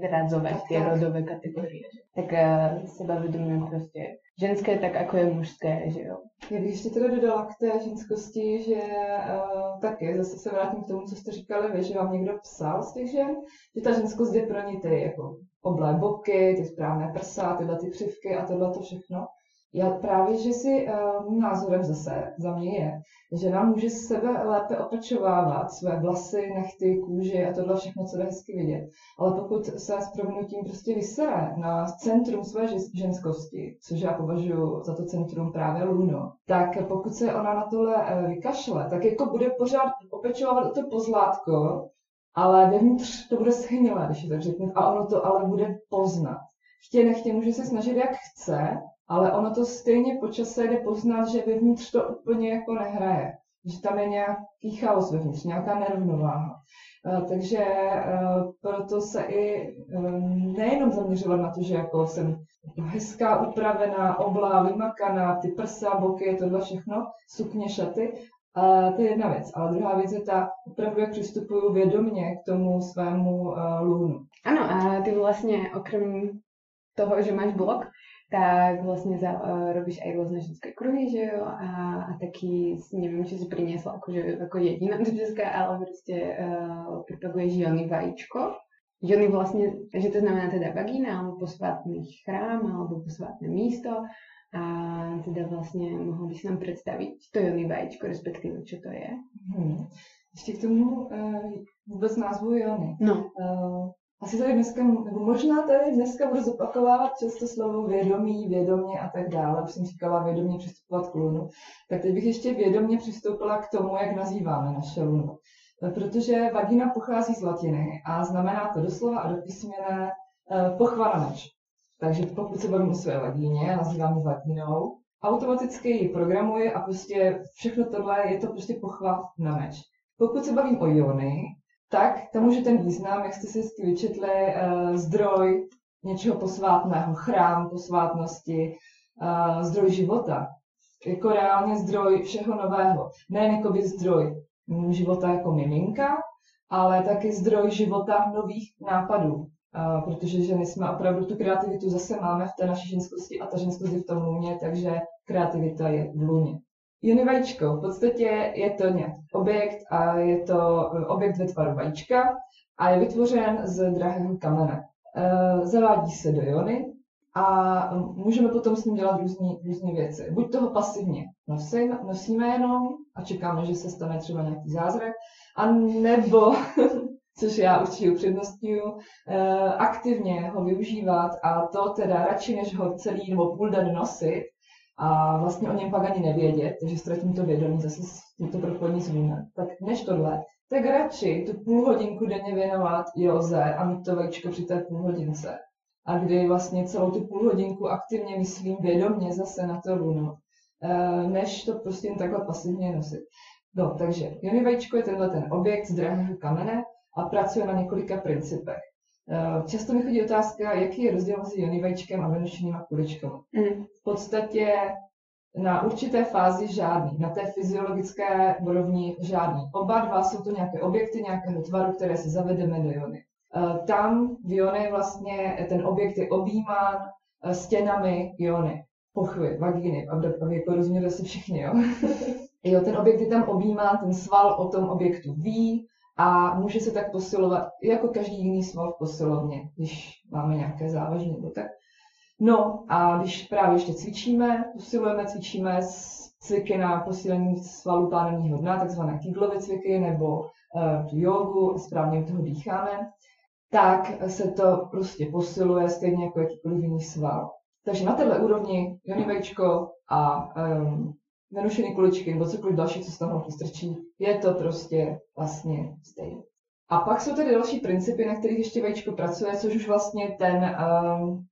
priradzovať pri, tie rodové kategorie. Tak uh, seba vedomujem proste ženské tak, ako je mužské, že jo. Já bych ještě teda dodala k té ženskosti, že uh, taky zase se vrátím k tomu, co jste říkali vy, že vám někdo psal z těch žen, že ta ženskost je pro ní ty jako oblé boky, ty správné prsa, tyhle ty křivky a tohle to všechno. Já právě, že si uh, názorem zase za mě je, že nám může sebe lépe opečovávat své vlasy, nechty, kůži a tohle všechno, co jde hezky vidět. Ale pokud se s proměnutím prostě vysere na centrum své ženskosti, což já považuji za to centrum právě luno, tak pokud se ona na tohle uh, vykašle, tak jako bude pořád opečovávat to pozlátko, ale vevnitř to bude schnilé, když je tak řeknu, a ono to ale bude poznat. Chtě nechtě může se snažit jak chce, ale ono to stejně po čase jde poznat, že vevnitř to úplně jako nehraje. Že tam je nějaký chaos vevnitř, nějaká nerovnováha. Uh, takže uh, proto se i um, nejenom zaměřovat na to, že jako jsem hezká, upravená, oblá, vymakaná, ty prsa, boky, tohle všechno, sukně, šaty, Uh, to je jedna věc. Ale druhá věc je ta, opravdu jak přistupuju vědomně k tomu svému lůnu. Ano, a ty vlastně okrem toho, že máš blog, tak vlastne za, uh, robíš aj rôzne ženské kruhy, že jo, a, a taký, neviem, či si priniesla akože ako jediná do Česka, ale proste uh, propaguješ Jony vajíčko. Jony vlastne, že to znamená teda vagína, alebo posvátny chrám, alebo posvátne místo. A teda vlastne mohol by si nám představit to Jony vajíčko, respektive čo to je? Hmm. Ještě k tomu uh, vůbec názvu Jony. No. Uh, asi tady dneska, nebo možná tady dneska budu zopakovávat často slovo vědomí, vědomě a tak dále. Už jsem říkala vědomě přistupovat k lunu. Tak teď bych ještě vědomě přistoupila k tomu, jak nazýváme naše luno. Protože vagina pochází z latiny a znamená to doslova a do písmene uh, pochvala meč. Takže pokud se bavím o své vagíně, nazývám ji vagínou, automaticky ji programuje a prostě všechno tohle je to prostě pochva na meč. Pokud se bavím o iony, tak tam už je ten význam, jak jste si hezky vyčetli, uh, zdroj něčeho posvátného, chrám posvátnosti, uh, zdroj života. Jako reálně zdroj všeho nového. Ne jako by zdroj života jako miminka, ale taky zdroj života nových nápadů. Uh, protože ženy jsme opravdu tu kreativitu zase máme v té naší ženskosti a ta ženskost je v tom luně, takže kreativita je v luně. Jony vajíčko, v podstatě je to nějaký objekt a je to eh, objekt ve tvaru vajíčka a je vytvořen z drahého kamene. Eh, zavádí se do jony a můžeme potom s ním dělat různé věci. Buď toho pasivně nosím, nosíme jenom a čekáme, že se stane třeba nějaký zázrak, a nebo, [LAUGHS] což já určitě upřednostňuji, eh, aktivně ho využívat a to teda radši, než ho celý nebo půl den nosit, a vlastně o něm pak ani nevědět, takže ztratím to vědomí zase s tímto propojení s Tak než tohle, tak radši tu půl hodinku denně věnovat joze a mít to vajíčko při té půl hodince. A kdy vlastně celou tu půl hodinku aktivně myslím vědomně zase na to luno, eh, než to prostě jen takhle pasivně nosit. No, takže jony vajíčko je tenhle ten objekt z drahého kamene a pracuje na několika principech. Eh, často mi chodí otázka, jaký je rozdíl mezi jonivajčkem a venušenýma kuličkami. Mm. V podstatě na určité fázi žádný, na té fyziologické úrovni žádný. Oba dva jsou to nějaké objekty nějakého tvaru, které si zavedeme do jony. Eh, tam v jony vlastně ten objekt je objímán eh, stěnami jony, pochvy, vagíny, aby jako rozuměli se všichni, jo. [LAUGHS] jo, ten objekt je tam objímán, ten sval o tom objektu ví, a může se tak posilovat jako každý jiný sval v posilovně, když máme nějaké závažné nebo tak. No a když právě ještě cvičíme, posilujeme, cvičíme cviky na posílení svalu pánevního dna, takzvané kýglovy cviky nebo uh, tu jogu, správně u toho dýcháme, tak se to prostě posiluje stejně jako jakýkoliv jiný sval. Takže na této úrovni jonivejčko a um, nerušený kuličky nebo cokoliv další, co se tam postrčí, je to prostě vlastně stejné. A pak jsou tady další principy, na kterých ještě vajíčko pracuje, což už vlastně ten, um,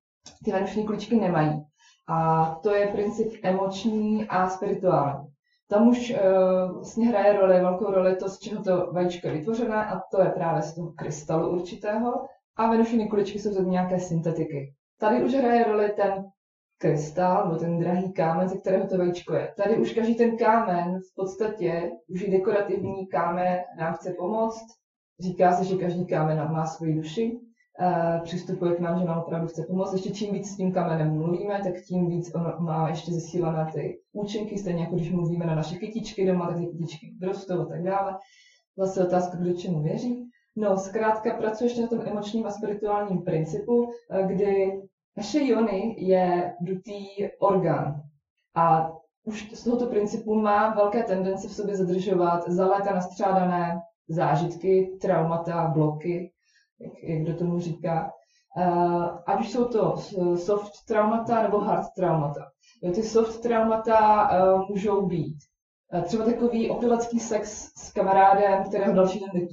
ty venušené kuličky nemají. A to je princip emoční a spirituální. Tam už uh, vlastně hraje roli, velkou roli to, z čeho to vajíčko je vytvořené, a to je právě z toho krystalu určitého. A venušené kuličky jsou to nějaké syntetiky. Tady už hraje roli ten krystal, nebo ten drahý kámen, ze kterého to vajíčko je. Tady už každý ten kámen v podstatě, už i dekorativní kámen nám chce pomoct. Říká se, že každý kámen má svoji duši, Uh, přistupuje k nám, že nám opravdu chce pomoct. Ještě čím víc s tím kamenem mluvíme, tak tím víc on má ještě zesílené ty účinky, stejně jako když mluvíme na naše kytičky doma, tak ty kytičky rostou a tak dále. Zase otázka, kdo čemu věří. No, zkrátka pracuje ještě na tom emočním a spirituálním principu, eh, kdy naše jony je dutý orgán a už z tohoto principu má velké tendence v sobě zadržovat za léta nastřádané zážitky, traumata, bloky, jak, jak kdo tomu říká. Uh, ať už jsou to soft traumata nebo hard traumata. Jo, ty soft traumata uh, můžou být uh, třeba takový opilecký sex s kamarádem, kterého další den.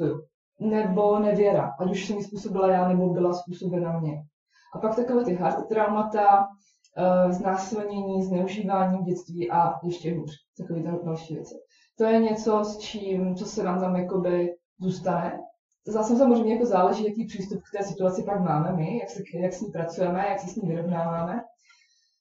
Nebo nevěra, ať už jsem ji způsobila já, nebo byla způsobena mě. A pak takové ty hard traumata, uh, znásilnění, zneužívání v dětství a ještě hůř, takové další věci. To je něco, s čím, co se nám tam jakoby zůstane. Zase samozřejmě jako záleží, jaký přístup k té situaci pak máme my, jak, se, jak s ní pracujeme, jak se s ní vyrovnáváme,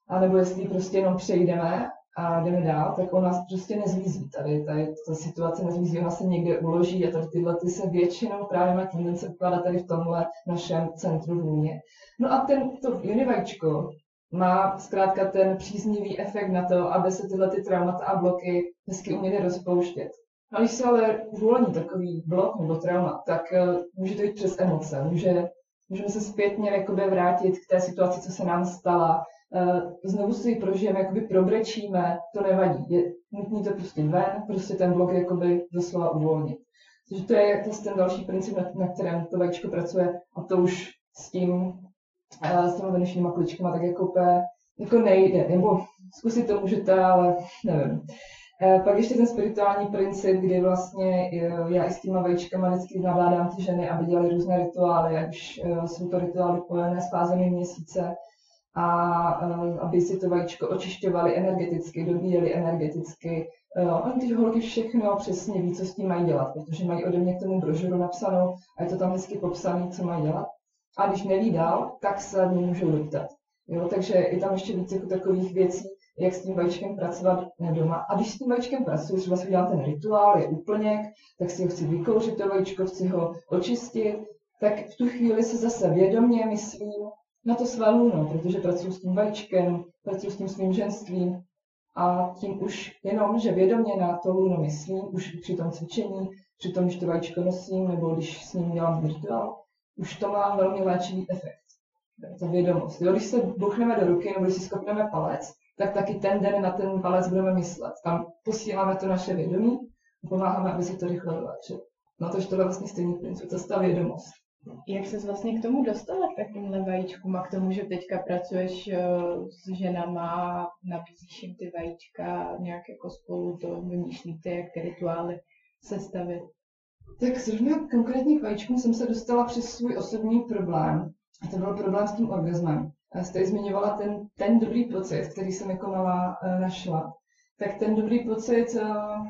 a nebo jestli prostě jenom přejdeme a jdeme dál, tak ona prostě nezmizí. Tady, tady ta situace nezmizí, ona se někde uloží a tady tyhle ty se většinou právě má tendence ukládat tady v tomhle našem centru vůně. No a ten, to univačko má zkrátka ten příznivý efekt na to, aby se tyhle ty traumata a bloky hezky uměly rozpouštět. A když se ale uvolní takový blok nebo trauma, tak uh, může to jít přes emoce. Může Můžeme se zpětně vrátit k té situaci, co se nám stala, eh, znovu si ji prožijeme, jakoby probrečíme, to nevadí. Je nutný to prostě ven, prostě ten blok jakoby doslova uvolnit. Takže to je to ten další princip, na, na kterém to vajíčko pracuje a to už s tím, eh, s těma venušníma kličkama tak jako úplně jako nejde, nebo zkusit to můžete, ale nevím. Eh, pak ještě ten spirituální princip, kdy vlastně eh, já i s těma vajíčkama vždycky navládám ty ženy, aby dělali různé rituály, ať už jsou to rituály pojené s fázemi měsíce, a aby si to vajíčko očišťovali energeticky, dobíjeli energeticky, Uh, oni ty holky všechno přesně ví, co s tím mají dělat, protože mají ode mě k tomu brožuru napsanou a je to tam hezky popsané, co mají dělat. A když neví dál, tak se mě můžou doptat. Jo, takže je tam ještě víc jako takových věcí, jak s tím vajíčkem pracovat doma. A když s tím vajíčkem pracuji, třeba si udělám ten rituál, je úplněk, tak si ho chci vykouřit, to vajíčko, chci ho očistit, tak v tu chvíli se zase vědomě myslím na to své luno, protože pracuji s tím vajíčkem, pracuji s tím svým ženstvím, a tím už jenom, že vědomě na to luno myslím, už při tom cvičení, při tom, když to vajíčko nosím, nebo když s ním dělám virtuál, už to má velmi léčivý efekt. Ta vědomost. Jo, když se buchneme do ruky, nebo když si skopneme palec, tak taky ten den na ten palec budeme myslet. Tam posíláme to naše vědomí a pomáháme, aby se to rychle vyléčilo. No to, že to je vlastně stejný princip, to je ta vědomost. Jak ses vlastně k tomu dostala k takovýmhle vajíčkům a k tomu, že teďka pracuješ eh, s ženama, nabízíš jim ty vajíčka, nějak jako spolu to vymýšlíte, jak ty rituály sestavit? Tak zrovna konkrétních vajíčkům jsem se dostala přes svůj osobní problém. A to byl problém s tím orgasmem. A jste zmiňovala ten, ten dobrý pocit, který jsem jako malá uh, našla. Tak ten dobrý pocit uh,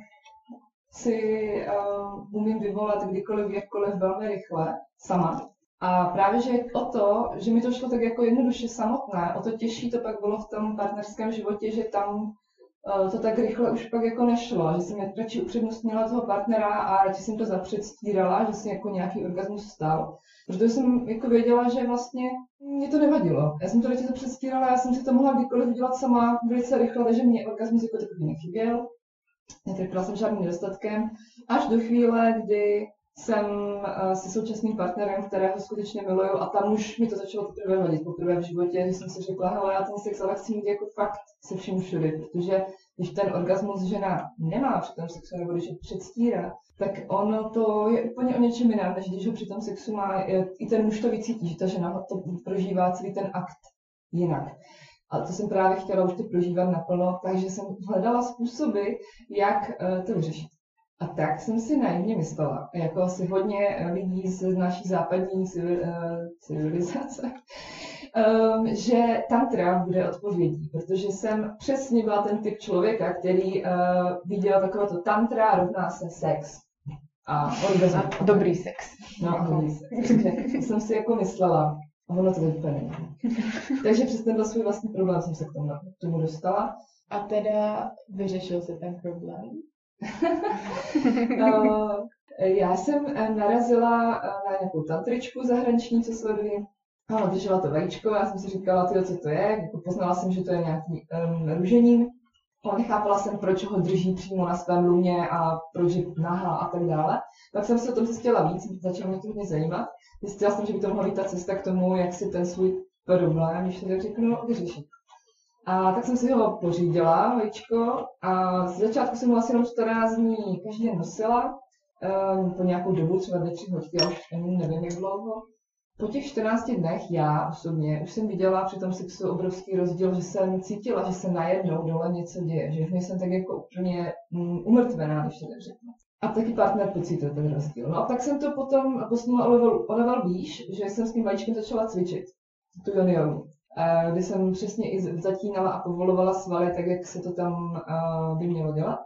si uh, umím vyvolat kdykoliv, jakkoliv velmi rychle sama. A právě, že o to, že mi to šlo tak jako jednoduše samotné, o to těžší to pak bylo v tom partnerském životě, že tam uh, to tak rychle už pak jako nešlo, že jsem radši upřednostnila toho partnera a radši jsem to zapředstírala, že si jako nějaký orgasmus stal. Protože jsem jako věděla, že vlastně mě to nevadilo. Já jsem to radši zapředstírala, já jsem si to mohla kdykoliv udělat sama velice rychle, takže mě orgasmus jako takový nechyběl. Netrpěla jsem žádným nedostatkem, až do chvíle, kdy jsem uh, se současným partnerem, kterého skutečně miluju a tam už mi to začalo poprvé vadit, poprvé v životě, že jsem si řekla, hele, já ten sex ale chci mít jako fakt se vším všude, protože když ten orgasmus žena nemá při tom sexu, nebo když ho předstírá, tak ono to je úplně o něčem jiném, než když ho při tom sexu má, i ten muž to vycítí, že ta žena to prožívá celý ten akt jinak. A to jsem právě chtěla už to prožívat naplno, takže jsem hledala způsoby, jak uh, to vyřešit. A tak jsem si naivně myslela, jako asi hodně lidí z naší západní eh, civilizace, um, [LAUGHS] že tantra bude odpovědí, protože jsem přesně byla ten typ člověka, který uh, viděl takové to tantra rovná se sex. A orgasm. A dobrý sex. No, dobrý sex. Takže jsem si jako myslela, a ono to úplně není. [LAUGHS] Takže přes ten svůj vlastní problém jsem se k tomu, k tomu dostala. A teda vyřešil se ten problém? uh, [LAUGHS] já jsem eh, narazila eh, na nějakou tantričku zahraniční, co sleduji. Ona držela to vajíčko, já jsem si říkala, tyjo, co to je, jako poznala jsem, že to je nějaký um, růžením, ale nechápala jsem, proč ho drží přímo na svém lumě a proč je nahá a tak dále. Tak jsem se o tom zjistila víc, začalo mě to hodně zajímat. Zjistila jsem, že by to mohla být ta cesta k tomu, jak si ten svůj problém, když to tak řeknu, vyřešit. A tak jsem si ho pořídila, vajíčko, a z začátku jsem ho asi jenom 14 dní každý den nosila, um, po nějakou dobu, třeba dvě, tři hodky, já už nevím, jak dlouho. Po těch 14 dnech já osobně už jsem viděla při tom sexu obrovský rozdíl, že jsem cítila, že se najednou dole něco děje, že v jsem tak jako úplně um, umrtvená, když to tak řeknu. A taky partner pocítil ten rozdíl. No a tak jsem to potom posunula o level, o level výš, že jsem s tím vajíčkem začala cvičit, tu jonionu kdy jsem přesně i zatínala a povolovala svaly, tak jak se to tam by mělo dělat.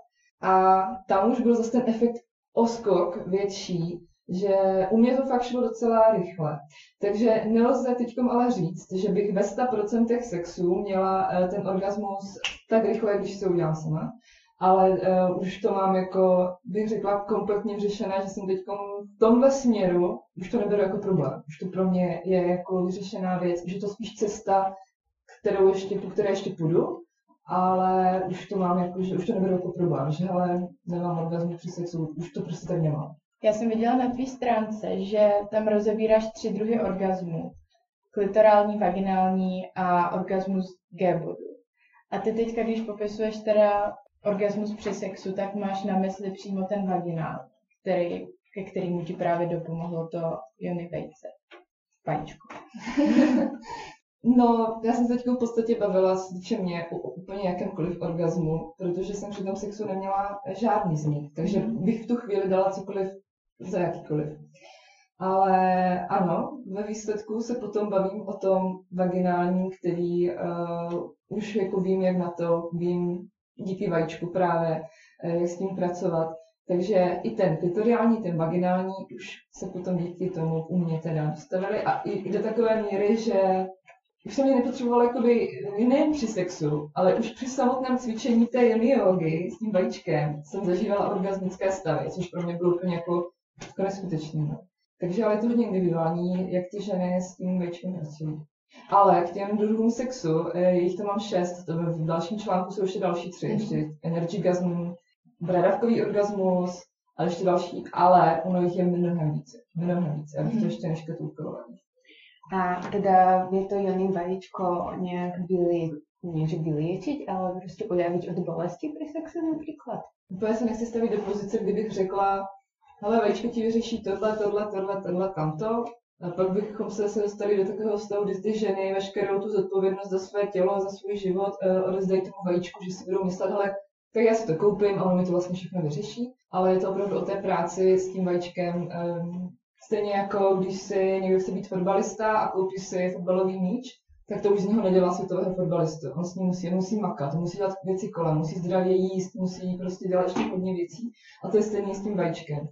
A tam už byl zase ten efekt oskok větší, že u mě to fakt šlo docela rychle. Takže nelze teď ale říct, že bych ve 100% sexu měla e, ten orgasmus tak rychle, když se udělám sama ale uh, už to mám jako, bych řekla, kompletně vyřešené, že jsem teď v tomhle směru, už to neberu jako problém. Už to pro mě je jako vyřešená věc, že to spíš cesta, kterou ještě, po které ještě půjdu, ale už to mám jako, že už to neberu jako problém, že ale nemám orgasmus při sexu, už to prostě tak nemám. Já jsem viděla na tvý stránce, že tam rozebíráš tři druhy orgazmu. Klitorální, vaginální a orgasmus G-bodu. A ty teďka, když popisuješ teda orgasmus při sexu, tak máš na mysli přímo ten vaginál, který, ke kterému ti právě dopomohlo to Jony Vejce. Vajíčko. No, já jsem se teď v podstatě bavila s mě o úplně jakémkoliv orgazmu, protože jsem při tom sexu neměla žádný z nich, takže mhm. bych v tu chvíli dala cokoliv za jakýkoliv. Ale ano, ve výsledku se potom bavím o tom vaginálním, který uh, už jako vím, jak na to, vím díky vajíčku právě, uh, jak s tím pracovat. Takže i ten klitoriální, ten vaginální už se potom díky tomu u mě teda dostavili a i, i do takové míry, že už jsem je nepotřebovala jakoby nejen při sexu, ale už při samotném cvičení té jogy s tím vajíčkem jsem zažívala orgasmické stavy, což pro mě bylo úplně jako to neskutečný. No. Takže ale je to hodně individuální, jak ty ženy s tím vajíčkem pracují. Ale k těm druhům sexu, eh, jich tam mám šest, to v dalším článku jsou ještě další tři, ještě mhm. energygasm, bradavkový orgasmus, a ještě další, ale ono jich je mnohem více, mnohem více, abych to mhm. ještě neškatulkovala. A teda vie to Jony vajíčko nějak byli, nie že vyliečiť, ale prostě uľaviť od bolesti při sexe například? Úplně se nechci stavit do pozice, kdybych řekla, hele, vajíčko ti vyřeší tohle, tohle, tohle, tohle, tamto. A pak bychom se zase dostali do takového stavu, kdy ty ženy veškerou tu zodpovědnost za své tělo, za svůj život uh, odezdají tomu vajíčku, že si budou myslet, hele, tak já si to koupím a ono mi to vlastně všechno vyřeší. Ale je to opravdu o té práci s tím vajíčkem. Um, stejně jako když si někdo chce být fotbalista a koupí si fotbalový míč, tak to už z něho nedělá světového fotbalistu. On s ním musí, musí makat, musí dělat věci kolem, musí zdravě jíst, musí prostě dělat ještě hodně věcí. A to je stejné s tím vajíčkem.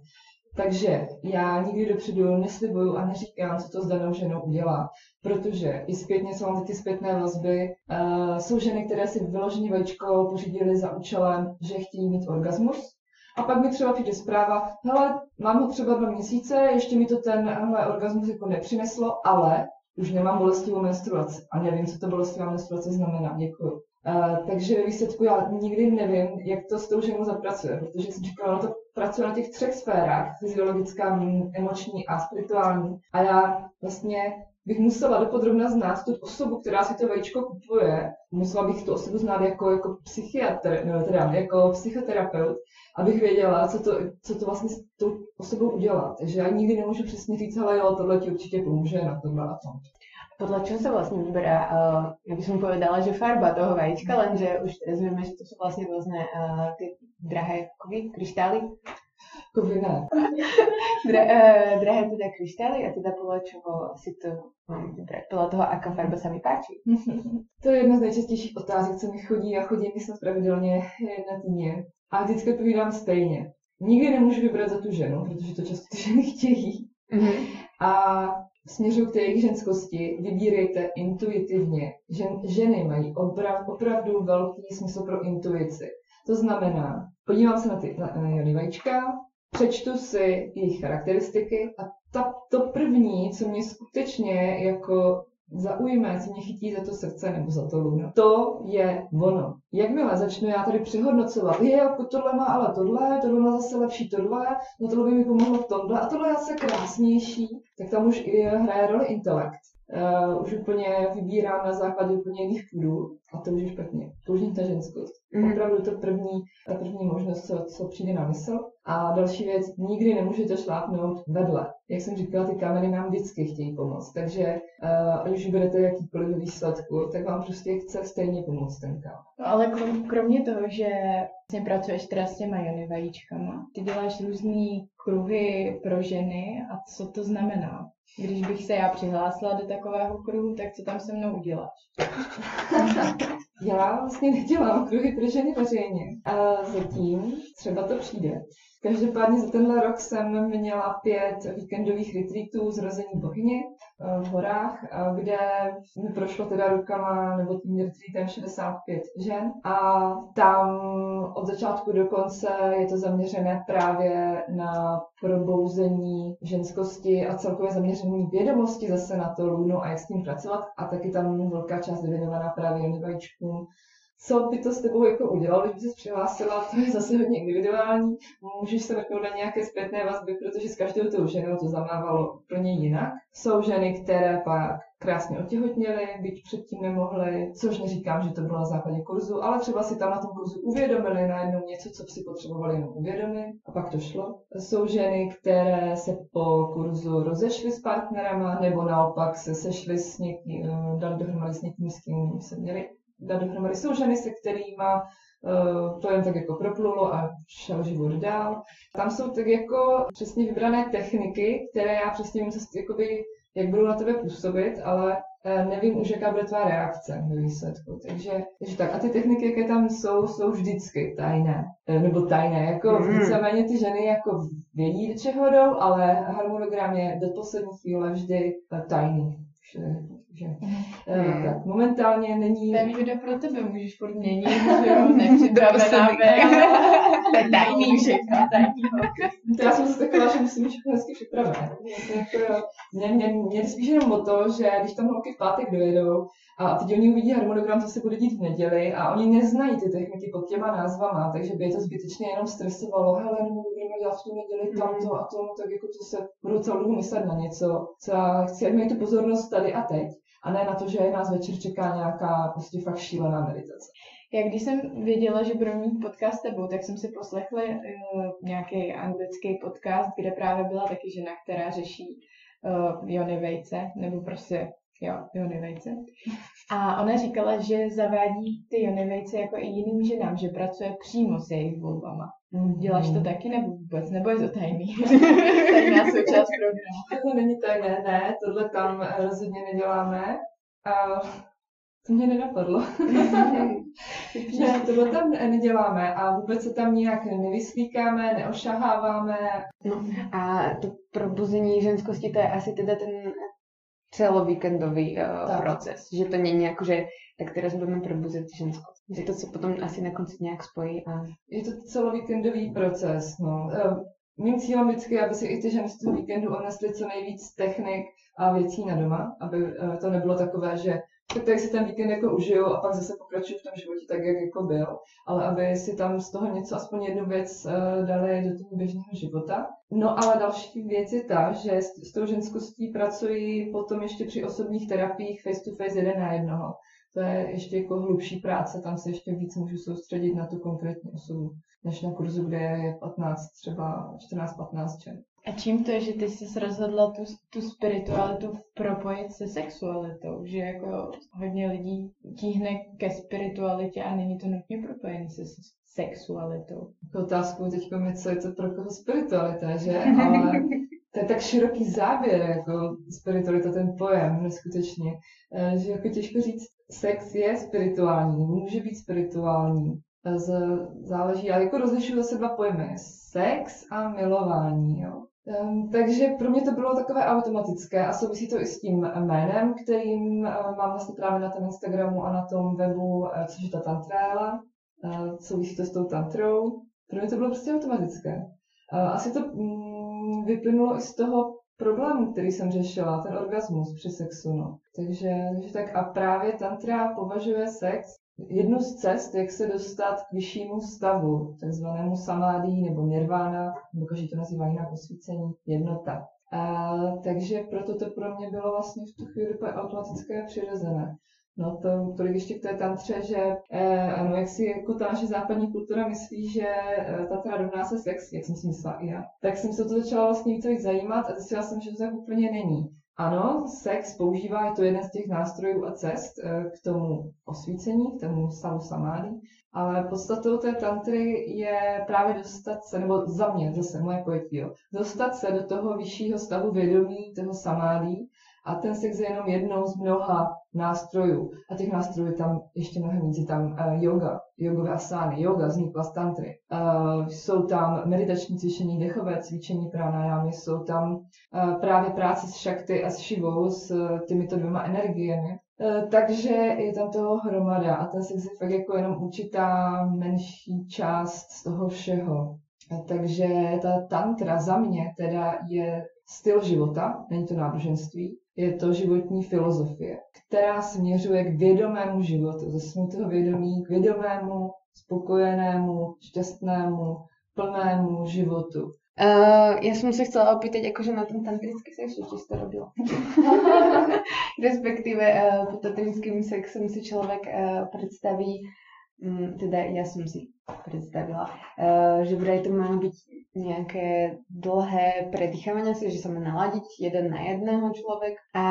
Takže já nikdy dopředu neslibuju a neříkám, co to s danou ženou udělá, protože i zpětně jsou ty zpětné vazby. Uh, jsou ženy, které si vyloženě vajíčko pořídily za účelem, že chtějí mít orgasmus, a pak mi třeba přijde zpráva, hele, mám ho třeba dva měsíce, ještě mi to ten orgasmus jako nepřineslo, ale už nemám bolestivou menstruaci a nevím, co to bolestivá menstruace znamená. Děkuji. Uh, takže ve výsledku já nikdy nevím, jak to s tou ženou zapracuje, protože jsem říkala, ono to pracuje na těch třech sférách, fyziologická, emoční a spirituální. A já vlastně bych musela dopodrobna znát tu osobu, která si to vajíčko kupuje. Musela bych tu osobu znát jako, jako psychiatr, no, teda jako psychoterapeut, abych věděla, co to, co to vlastně s tou osobou udělá. Takže já nikdy nemůžu přesně říct, ale jo, tohle ti určitě pomůže na tohle a to. Podle čeho se vlastně vyberá, uh, já bych povedala, že farba toho vajíčka, lenže už teraz víme, že to jsou vlastně různé uh, ty drahé kovy, kryštály, [LAUGHS] Dra, uh, drahé teda kryštály a teda podle čeho si to vybrat? Podle toho, jaká farba se mi páčí? [LAUGHS] to je jedna z nejčastějších otázek, co mi chodí a chodí mi snad pravidelně na týdně. A vždycky odpovídám stejně. Nikdy nemůžu vybrat za tu ženu, protože to často ty ženy chtějí. Mm-hmm. A směřu k té jejich ženskosti, vybírejte intuitivně. Žen, ženy mají oprav, opravdu velký smysl pro intuici. To znamená, podívám se na ty na, na Jony vajíčka, přečtu si jejich charakteristiky a ta, to první, co mě skutečně jako zaujme, co mě chytí za to srdce nebo za to luna. To je ono. Jakmile začnu já tady přehodnocovat, je, jako tohle má ale tohle, tohle má zase lepší tohle, no tohle by mi pomohlo v tomhle a tohle je zase krásnější, tak tam už hraje roli intelekt. Uh, už úplně vybírám na základě úplně jiných půdů a to už je špatně. To už není ta ženskost. Mm. Opravdu to první, ta první možnost, co, co přijde na mysl. A další věc, nikdy nemůžete šlápnout vedle. Jak jsem říkala, ty kameny nám vždycky chtějí pomoct. Takže uh, ať už budete jakýkoliv výsledku, tak vám prostě chce stejně pomoct ten kámen. No ale kromě toho, že vlastně pracuješ teda s těma jony vajíčkama, ty děláš různý kruhy pro ženy a co to znamená? Když bych se já přihlásila do takového kruhu, tak co tam se mnou uděláš? [LAUGHS] já vlastně nedělám kruhy pro ženy veřejně. A zatím třeba to přijde. Každopádně za tenhle rok jsem měla pět víkendových retreatů zrození bohyně eh, v horách, eh, kde mi prošlo teda rukama nebo tím retreatem 65 žen. A tam od začátku do konce je to zaměřené právě na probouzení ženskosti a celkově zaměření vědomosti zase na to lůno a jak s tím pracovat. A taky tam velká část věnovaná právě vajíčkům co by to s tebou jako udělalo, když by se přihlásila, to je zase hodně individuální, můžeš se napnout na nějaké zpětné vazby, protože s každou tou ženou to zamávalo úplně jinak. Jsou ženy, které pak krásně otěhotněly, byť předtím nemohly, což neříkám, že to bylo na základě kurzu, ale třeba si tam na tom kurzu uvědomili najednou něco, co si potřebovali jenom uvědomit a pak to šlo. Jsou ženy, které se po kurzu rozešly s partnerama nebo naopak se sešly s někým, dali dohromady s někým, s kým se měli dát dohromady. Jsou ženy, se kterými uh, to jen tak jako proplulo a šel život dál. Tam jsou tak jako přesně vybrané techniky, které já přesně vím, co, jakoby, jak budou na tebe působit, ale uh, nevím už, jaká bude tvá reakce ve výsledku. Takže, takže tak. A ty techniky, jaké tam jsou, jsou vždycky tajné. Uh, nebo tajné. Jako mm. víceméně ty ženy jako vědí, do čeho jdou, ale harmonogram je do poslední chvíle vždy tajný. Že, hmm. tak momentálně není... To je video pro tebe, můžeš furt měnit, [LAUGHS] že jo, nepřipravená [LAUGHS] To je tajný všechno, tajný. To já jsem si taková, že musím všechno hezky připravené. Jako, mě, mě, mě spíš jenom o to, že když tam holky v pátek dojedou a teď oni uvidí harmonogram, co se bude dít v neděli a oni neznají ty techniky pod těma názvama, takže by je to zbytečně jenom stresovalo, hele, nebo budeme dělat v tu neděli tamto a to, tak jako to se budu celou dobu myslet na něco, co já chci, ať mají tu pozornost tady a teď a ne na to, že nás večer čeká nějaká prostě fakt šílená meditace. Já když jsem věděla, že budu mít podcast s tebou, tak jsem si poslechla uh, nějaký anglický podcast, kde právě byla taky žena, která řeší uh, Jony Vejce, nebo prostě jo, Jony Vejce. A ona říkala, že zavádí ty Jony Vejce jako i jiným ženám, že pracuje přímo s jejich volbama. Mm. Děláš to taky nebo vůbec? Nebo je to tajný? [LAUGHS] Tajná součást [LAUGHS] programu. To není tajné, ne, tohle tam rozhodně neděláme. A to mě nenapadlo. [LAUGHS] ne, tohle tam neděláme a vůbec se tam nijak nevyslíkáme, neošaháváme. No a to probuzení ženskosti, to je asi teda ten celovíkendový uh, proces. Že to není jako, že tak teraz budeme probuzet ženskost. Že to se potom asi na konci nějak spojí. A... Je to celovíkendový proces. No. Uh, mým cílem vždycky aby si i ty ženy z toho víkendu odnesly co nejvíc technik a věcí na doma, aby uh, to nebylo takové, že tak si ten víkend jako užiju a pak zase pokračuju v tom životě tak, jak jako byl, ale aby si tam z toho něco, aspoň jednu věc uh, dali do toho běžného života. No ale další věc je ta, že s, s tou ženskostí pracuji potom ještě při osobních terapiích face to face jeden na jednoho. To je ještě jako hlubší práce, tam se ještě víc můžu soustředit na tu konkrétní osobu, než na kurzu, kde je 15, třeba 14-15 žen. A čím to je, že ty jsi rozhodla tu, tu spiritualitu propojit se sexualitou? Že jako hodně lidí tíhne ke spiritualitě a není to nutně propojené se sexualitou. Otázkou teď mi, co je to pro koho spiritualita, že? [LAUGHS] Ale to je tak široký záběr, jako spiritualita, ten pojem, neskutečně, eh, že jako těžko říct, sex je spirituální, může být spirituální, eh, z, záleží, ale jako rozlišuju zase dva pojmy, sex a milování, jo. Takže pro mě to bylo takové automatické a souvisí to i s tím jménem, kterým uh, mám vlastně právě na tom Instagramu a na tom webu, uh, což je ta tantrála. Uh, souvisí to s tou tantrou. Pro mě to bylo prostě automatické. Asi to um, vyplynulo i z toho problému, který jsem řešila, ten orgasmus při sexu. No. Takže, takže tak a právě tantra považuje sex jednu z cest, jak se dostat k vyššímu stavu, takzvanému samádí nebo nirvána, nebo každý to nazývá jinak osvícení, jednota. A, takže proto to pro mě bylo vlastně v tu chvíli automatické a přirozené. No to tolik ještě k té tantře, že eh, ano, jak si jako ta naše západní kultura myslí, že eh, tantra rovná se sex, jak jsem si myslela i já, tak jsem se to začala vlastně více zajímat a zjistila jsem, že to tak úplně není. Ano, sex používá, je to jeden z těch nástrojů a cest eh, k tomu osvícení, k tomu stavu samády, ale podstatou té tantry je právě dostat se, nebo za mě, zase moje pojetí, jo, dostat se do toho vyššího stavu vědomí, toho samádí, a ten sex je jenom jednou z mnoha nástrojů. A těch nástrojů tam ještě mnohem víc. Je tam uh, yoga, jogové asány, yoga vznikla z tantry. Uh, jsou tam meditační cvičení, dechové cvičení pranajámy, jsou tam uh, právě práce s šakty a s šivou, s uh, těmito dvěma energiemi. Uh, takže je tam toho hromada a ten sex je fakt jako jenom určitá menší část z toho všeho. Takže ta tantra za mě teda je styl života, není to náboženství. Je to životní filozofie, která směřuje k vědomému životu, ze smutného vědomí k vědomému, spokojenému, šťastnému, plnému životu. Uh, ja som sa chcela opýtať akože na ten tantrický sex, si to robila. [LAUGHS] Respektíve uh, pod tantrickým sexom si človek uh, predstaví, um, teda ja som si predstavila, uh, že vraj to má byť nejaké dlhé predýchavanie si, že sa má naladiť jeden na jedného človek a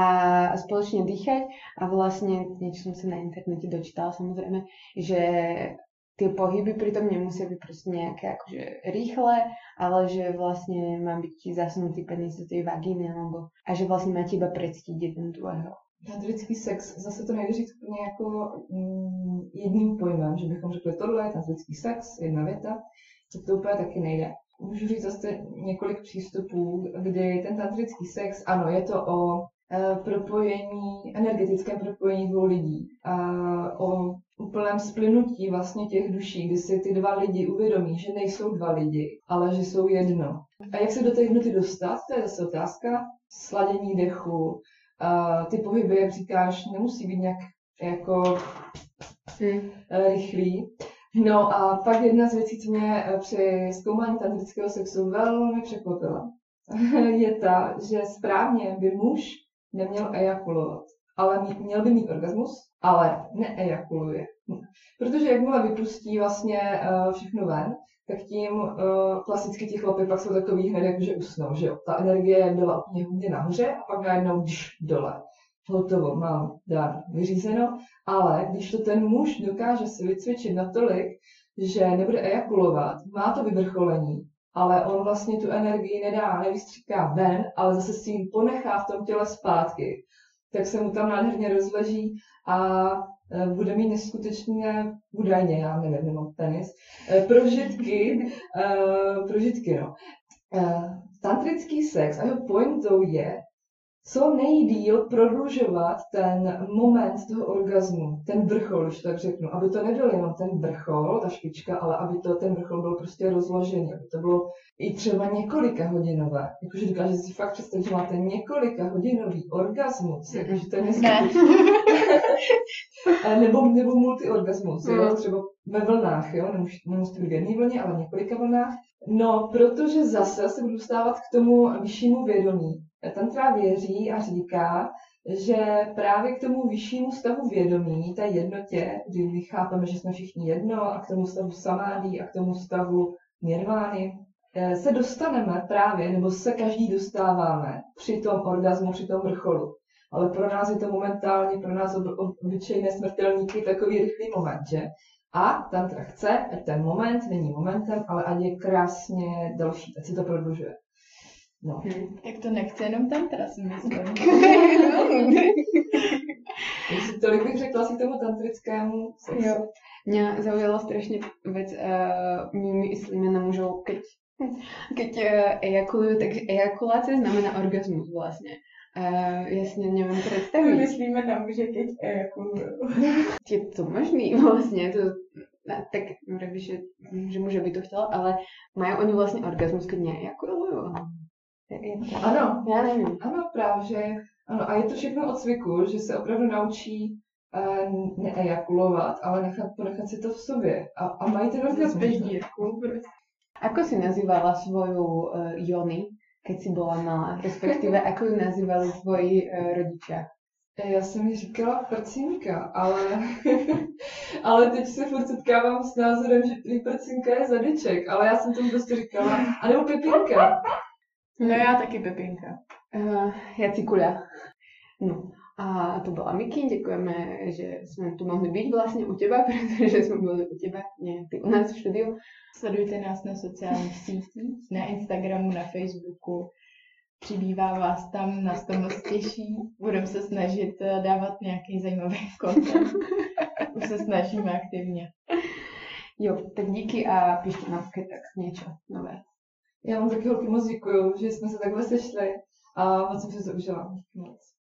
spoločne dýchať a vlastne niečo som sa na internete dočítala samozrejme, že tie pohyby pritom nemusia byť proste nejaké akože rýchle, ale že vlastne má byť zasunutý penis do tej vagíny alebo, a že vlastne máte iba precítiť jeden druhého. Tantrický sex, zase to nejde říct úplně jako mm, jedním pojmem, že bychom řekli tohle je tantrický sex, jedna věta, to, to úplně taky nejde. Můžu říct zase několik přístupů, kdy ten tantrický sex, ano, je to o e, propojení, energetickém propojení dvou lidí, a o úplném splynutí vlastně těch duší, kdy si ty dva lidi uvědomí, že nejsou dva lidi, ale že jsou jedno. A jak se do té jednoty dostat, to je zase otázka. Sladění dechu, ty pohyby, jak říkáš, nemusí být nějak jako hmm. rychlý. No a pak jedna z věcí, co mě eh, při zkoumání tantrického sexu velmi překvapila, [LAUGHS] je ta, že správně by muž neměl ejakulovat ale měl by mít orgasmus, ale neejakuluje. Protože jakmile vypustí vlastně uh, všechno ven, tak tím uh, klasicky ti chlapy pak jsou takový hned jako, že usnou, že jo. Ta energie byla úplně hodně nahoře a pak najednou dž, dole. Hotovo, mám dar vyřízeno, ale když to ten muž dokáže si vycvičit natolik, že nebude ejakulovat, má to vyvrcholení, ale on vlastně tu energii nedá, nevystříká ven, ale zase si ji ponechá v tom těle zpátky tak se mu tam nádherně rozleží a bude mít neskutečné, údajně, já nevím, nemám tenis, e, prožitky, e, prožitky, no. Tantrický sex a jeho pointou je co nejdíl prodlužovat ten moment toho orgazmu, ten vrchol, když tak řeknu, aby to nebyl jenom ten vrchol, ta špička, ale aby to ten vrchol byl prostě rozložený, aby to bylo i třeba několika hodinové. Jakože dokážete si fakt představit, že máte několika hodinový orgasmus, jakože to je [LAUGHS] nebo, nebo multiorgasmus, jo? Mm. třeba ve vlnách, jo? Nemusí, nemusí být v jedné vlně, ale v několika vlnách. No, protože zase se budu dostávat k tomu vyššímu vědomí. Tantra věří a říká, že právě k tomu vyššímu stavu vědomí, té jednotě, kdy my chápeme, že jsme všichni jedno, a k tomu stavu samádí a k tomu stavu nirvány, eh, se dostaneme právě, nebo se každý dostáváme při tom orgazmu, při tom vrcholu. Ale pro nás je to momentálně, pro nás obyčejné smrtelníky takový rychlý moment, že? A tantra chce, ať ten moment není momentem, ale ať je krásně další, ať se to prodlužuje. No. Hmm. Tak to nechce jenom tantra, si myslím. [LAUGHS] Takže tolik bych řekla si tomu tantrickému sexu. Jo. Mě zaujala strašně věc, uh, my myslíme na mužov, keď, keď uh, ejakulujú, tak ejakulace znamená orgasmus vlastně. Uh, jasně nevím představit. My myslíme na muže, keď ejakulujú. [LAUGHS] Je to možný vlastně, to, tak řekl, že, že muže by to chtěla, ale mají oni vlastně orgasmus, keď neejakulujú. Ano, já nevím. Ano, právě. Ano, a je to všechno od cviku, že se opravdu naučí uh, neejakulovat, ale nechat, ponechat si to v sobě. A, a mají ten orgasmus. Ako si nazývala svoju uh, Jony, keď si byla malá? Respektive, ako ji nazývali tvoji uh, rodiče? Já jsem ji říkala prcinka, ale, [LAUGHS] ale teď se furt setkávám s názorem, že prý prcinka je zadeček, ale já jsem tomu prostě říkala, anebo pepinka. No já taky Pepinka. Uh, já Cikulia. No. A to byla Miki, děkujeme, že jsme tu mohli být vlastně u těba, [LAUGHS] protože jsme byli u těba, ne ty u nás v studiu. Sledujte nás na sociálních sítích, na Instagramu, na Facebooku. Přibývá vás tam, nás to moc těší. Budeme se snažit eh, dávat nějaký zajímavý [LAUGHS] content. Už se snažíme aktivně. Jo, tak díky a pište nám tak něco nové. Já vám taky holky moc děkuju, že jsme se takhle sešli a moc jsem si to užila. Moc.